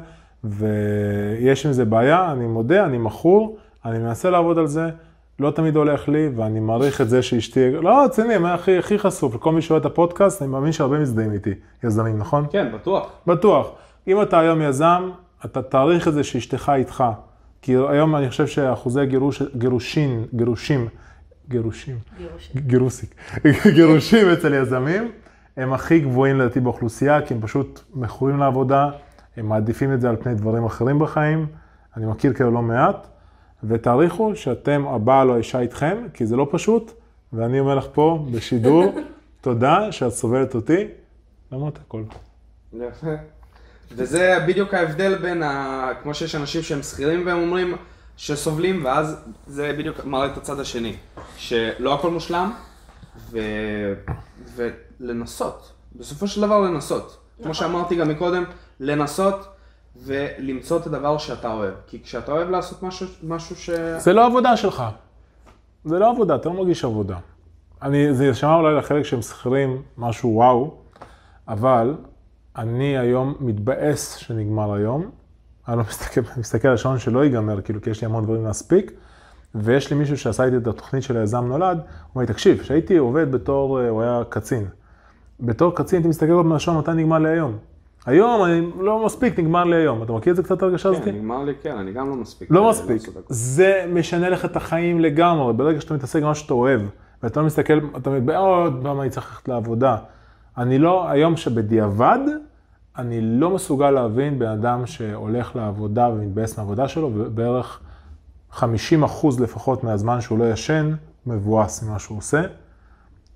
ויש עם זה בעיה, אני מודה, אני מכור, אני מנסה לעבוד על זה. לא תמיד הולך לי, ואני מעריך את זה שאשתי, לא, רציני, מה הכי, הכי חשוף, לכל מי שרואה את הפודקאסט, אני מאמין שהרבה מזדהים איתי, יזמים, נכון? כן, בטוח. בטוח. אם אתה היום יזם, אתה תעריך את זה שאשתך איתך. כי היום אני חושב שאחוזי גירוש, גירושין, גירושים, גירושים, גירוש. גירוסיק, גירושים אצל יזמים, הם הכי גבוהים לדעתי באוכלוסייה, כי הם פשוט מכורים לעבודה, הם מעדיפים את זה על פני דברים אחרים בחיים. אני מכיר כאלה לא מעט, ותעריכו שאתם, הבעל או האישה איתכם, כי זה לא פשוט, ואני אומר לך פה בשידור, תודה שאת סובלת אותי, למרות הכל. יפה. וזה בדיוק ההבדל בין, ה... כמו שיש אנשים שהם שכירים והם אומרים שסובלים, ואז זה בדיוק מראה את הצד השני. שלא הכל מושלם, ו... ולנסות. בסופו של דבר לנסות. כמו שאמרתי גם מקודם, לנסות ולמצוא את הדבר שאתה אוהב. כי כשאתה אוהב לעשות משהו, משהו ש... זה לא עבודה שלך. זה לא עבודה, אתה לא מרגיש עבודה. אני, זה יישמע אולי לחלק שהם שכירים משהו וואו, אבל אני היום מתבאס שנגמר היום. אני לא מסתכל, מסתכל על השעון שלא ייגמר, כאילו, כי יש לי המון דברים להספיק. ויש לי מישהו שעשה איתי את התוכנית של היזם נולד, הוא אומר לי, תקשיב, כשהייתי עובד בתור, אה, הוא היה קצין. בתור קצין הייתי מסתכל עוד מהשעון מתי נגמר לי היום. היום אני לא מספיק, נגמר לי היום. אתה מכיר את זה קצת הרגשה הזאת? כן, נגמר לי, כן, אני גם לא מספיק. לא אה, מספיק. הכל. זה משנה לך את החיים לגמרי. ברגע שאתה מתעסק במה שאתה אוהב, ואתה לא מסתכל, אתה מתבאס, עוד פעם אני צריך ללכת לעבודה. אני לא, היום שבדיעבד, אני לא מסוגל להבין בן אדם שהולך לעבודה ומתבאס מהעבודה שלו, ובערך 50 אחוז לפחות מהזמן שהוא לא ישן, מבואס ממה שהוא עושה.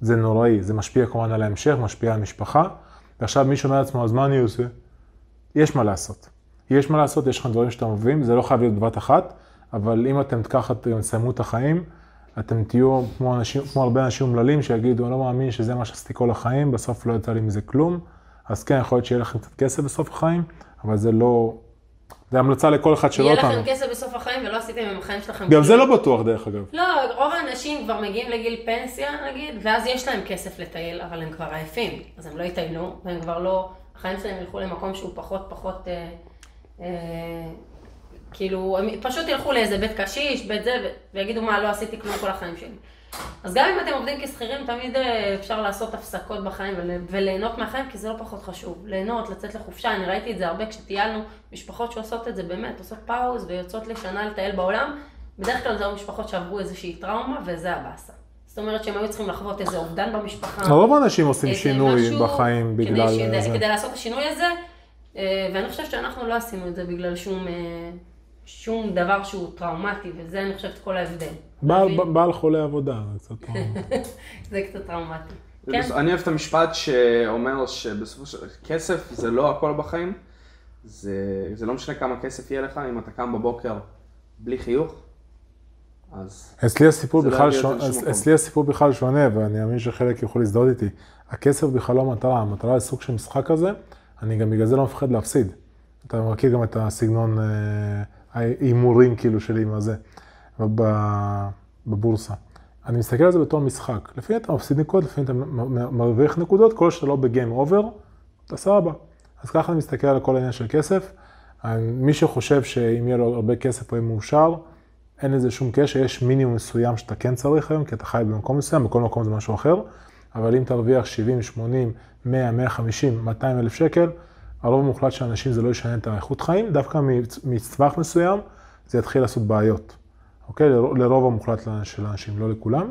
זה נוראי, זה משפיע כמובן על ההמשך, משפיע על המשפחה. ועכשיו מי שאומר לעצמו, אז מה אני עושה? יש מה לעשות. יש מה לעשות, יש לך דברים שאתה מבין, זה לא חייב להיות בבת אחת, אבל אם אתם ככה תסיימו את החיים, אתם תהיו כמו, אנשים, כמו הרבה אנשים אומללים שיגידו, אני לא מאמין שזה מה שעשיתי כל החיים, בסוף לא יצא לי מזה כלום. אז כן, יכול להיות שיהיה לכם קצת כסף בסוף החיים, אבל זה לא... זה המלצה לכל אחד שלא יהיה אותנו. לכם כסף בסוף החיים ולא עשיתם עם החיים שלכם. גם. זה לא בטוח דרך אגב. לא, רוב האנשים כבר מגיעים לגיל פנסיה נגיד, ואז יש להם כסף לטייל, אבל הם כבר עייפים, אז הם לא יטיילו, והם כבר לא, החיים שלהם ילכו למקום שהוא פחות פחות, אה, אה, כאילו, הם פשוט ילכו לאיזה בית קשיש, בית זה, ויגידו מה, לא עשיתי כלום כל החיים שלי. אז גם אם אתם עובדים כשכירים, תמיד אה, אפשר לעשות הפסקות בחיים ול- וליהנות מהחיים, כי זה לא פחות חשוב. ליהנות, לצאת לחופשה, אני ראיתי את זה הרבה כשטיילנו, משפחות שעושות את זה באמת, עושות פאוז ויוצאות לשנה לטייל בעולם, בדרך כלל זה משפחות שעברו איזושהי טראומה, וזה הבאסה. זאת אומרת שהם היו צריכים לחוות איזה אובדן במשפחה. רוב האנשים עושים שינוי בחיים כדי בגלל שד- זה. כדי לעשות את השינוי הזה, אה, ואני חושבת שאנחנו לא עשינו את זה בגלל שום, אה, שום דבר שהוא טראומטי, וזה אני חושבת כל ההבדל. בעל-? בעל חולה עבודה, זה קצת... זה קצת טראומטי. כן, אני אוהב את המשפט שאומר שבסופו של כסף זה לא הכל בחיים. זה, זה לא משנה כמה כסף יהיה לך, אם אתה קם בבוקר בלי חיוך, אז אצלי הסיפור לא בכלל מקום. אצלי הסיפור בכלל שונה, ואני מאמין שחלק יוכלו להזדהות איתי. הכסף בכלל לא המטרה, המטרה היא סוג של משחק כזה, אני גם בגלל זה לא מפחד להפסיד. אתה מכיר גם את הסגנון אה, ההימורים כאילו שלי עם הזה, בבורסה. אני מסתכל על זה בתור משחק. לפעמים אתה מפסיד נקודות, לפעמים אתה מרוויח נקודות, כל שאתה לא בגיים אובר, אתה סבבה. אז ככה אני מסתכל על כל העניין של כסף. מי שחושב שאם יהיה לו הרבה כסף הוא יהיה מאושר, אין לזה שום קשר, יש מינימום מסוים שאתה כן צריך היום, כי אתה חי במקום מסוים, בכל מקום זה משהו אחר, אבל אם תרוויח 70, 80, 100, 150, 200 אלף שקל, הרוב המוחלט של האנשים זה לא ישנה את האיכות חיים, דווקא מצ- מצווח מסוים זה יתחיל לעשות בעיות, אוקיי? לר- לרוב המוחלט של האנשים, לא לכולם,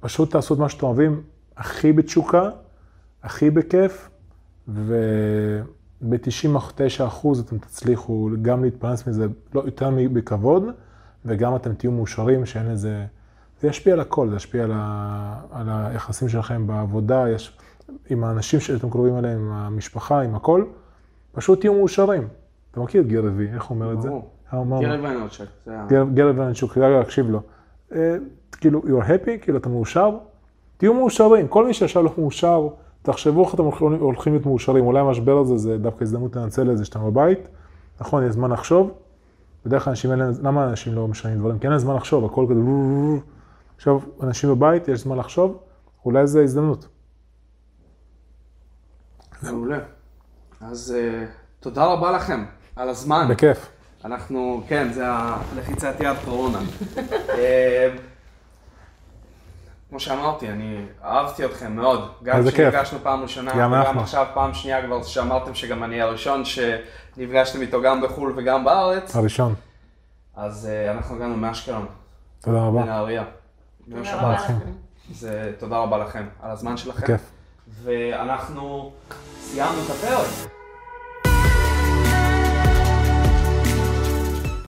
ופשוט תעשו את מה שאתם אוהבים הכי בתשוקה, הכי בכיף, וב-99% אחוז אתם תצליחו גם להתפרנס מזה לא יותר בכבוד, וגם אתם תהיו מאושרים שאין איזה... זה ישפיע על הכל, זה ישפיע על, ה... על היחסים שלכם בעבודה, יש... עם האנשים שאתם קרובים אליהם, עם המשפחה, עם הכל, פשוט תהיו מאושרים. אתה מכיר את גר רביעי, איך הוא אומר את זה? הוא אומר? גרב ויינרצ'ק, ונצ'וק, כדאי להקשיב לו. אה, כאילו, you're happy, כאילו, אתה מאושר, תהיו מאושרים. כל מי שעכשיו לא מאושר, תחשבו איך אתם הולכים- הולכים להיות מאושרים. אולי המשבר הזה זה דווקא הזדמנות לנצל את זה שאתם בבית. נכון, יש זמן לחשוב. בדרך כלל אנשים אין להם, למה אנשים לא משנים דברים? כי אין להם זמן לחשוב, הכל כזה... עכשיו, אנשים בבית, יש זמן לחשוב, אולי זו הזדמנות. מעולה. אז אה, תודה רבה לכם על הזמן. בכיף. אנחנו, כן, זה הלחיצת יד קורונה. אה, כמו שאמרתי, אני אהבתי אתכם מאוד. גם. כשנפגשנו פעם ראשונה, גם וגם. עכשיו פעם שנייה כבר שאמרתם שגם אני הראשון שנפגשתם איתו גם בחו"ל וגם בארץ. הראשון. אז אה, אנחנו הגענו מאשקלון, תודה רבה. בנהריה. ביום תודה. רבה לכם. תודה רבה לכם על הזמן שלכם. ואנחנו סיימנו את הפרק.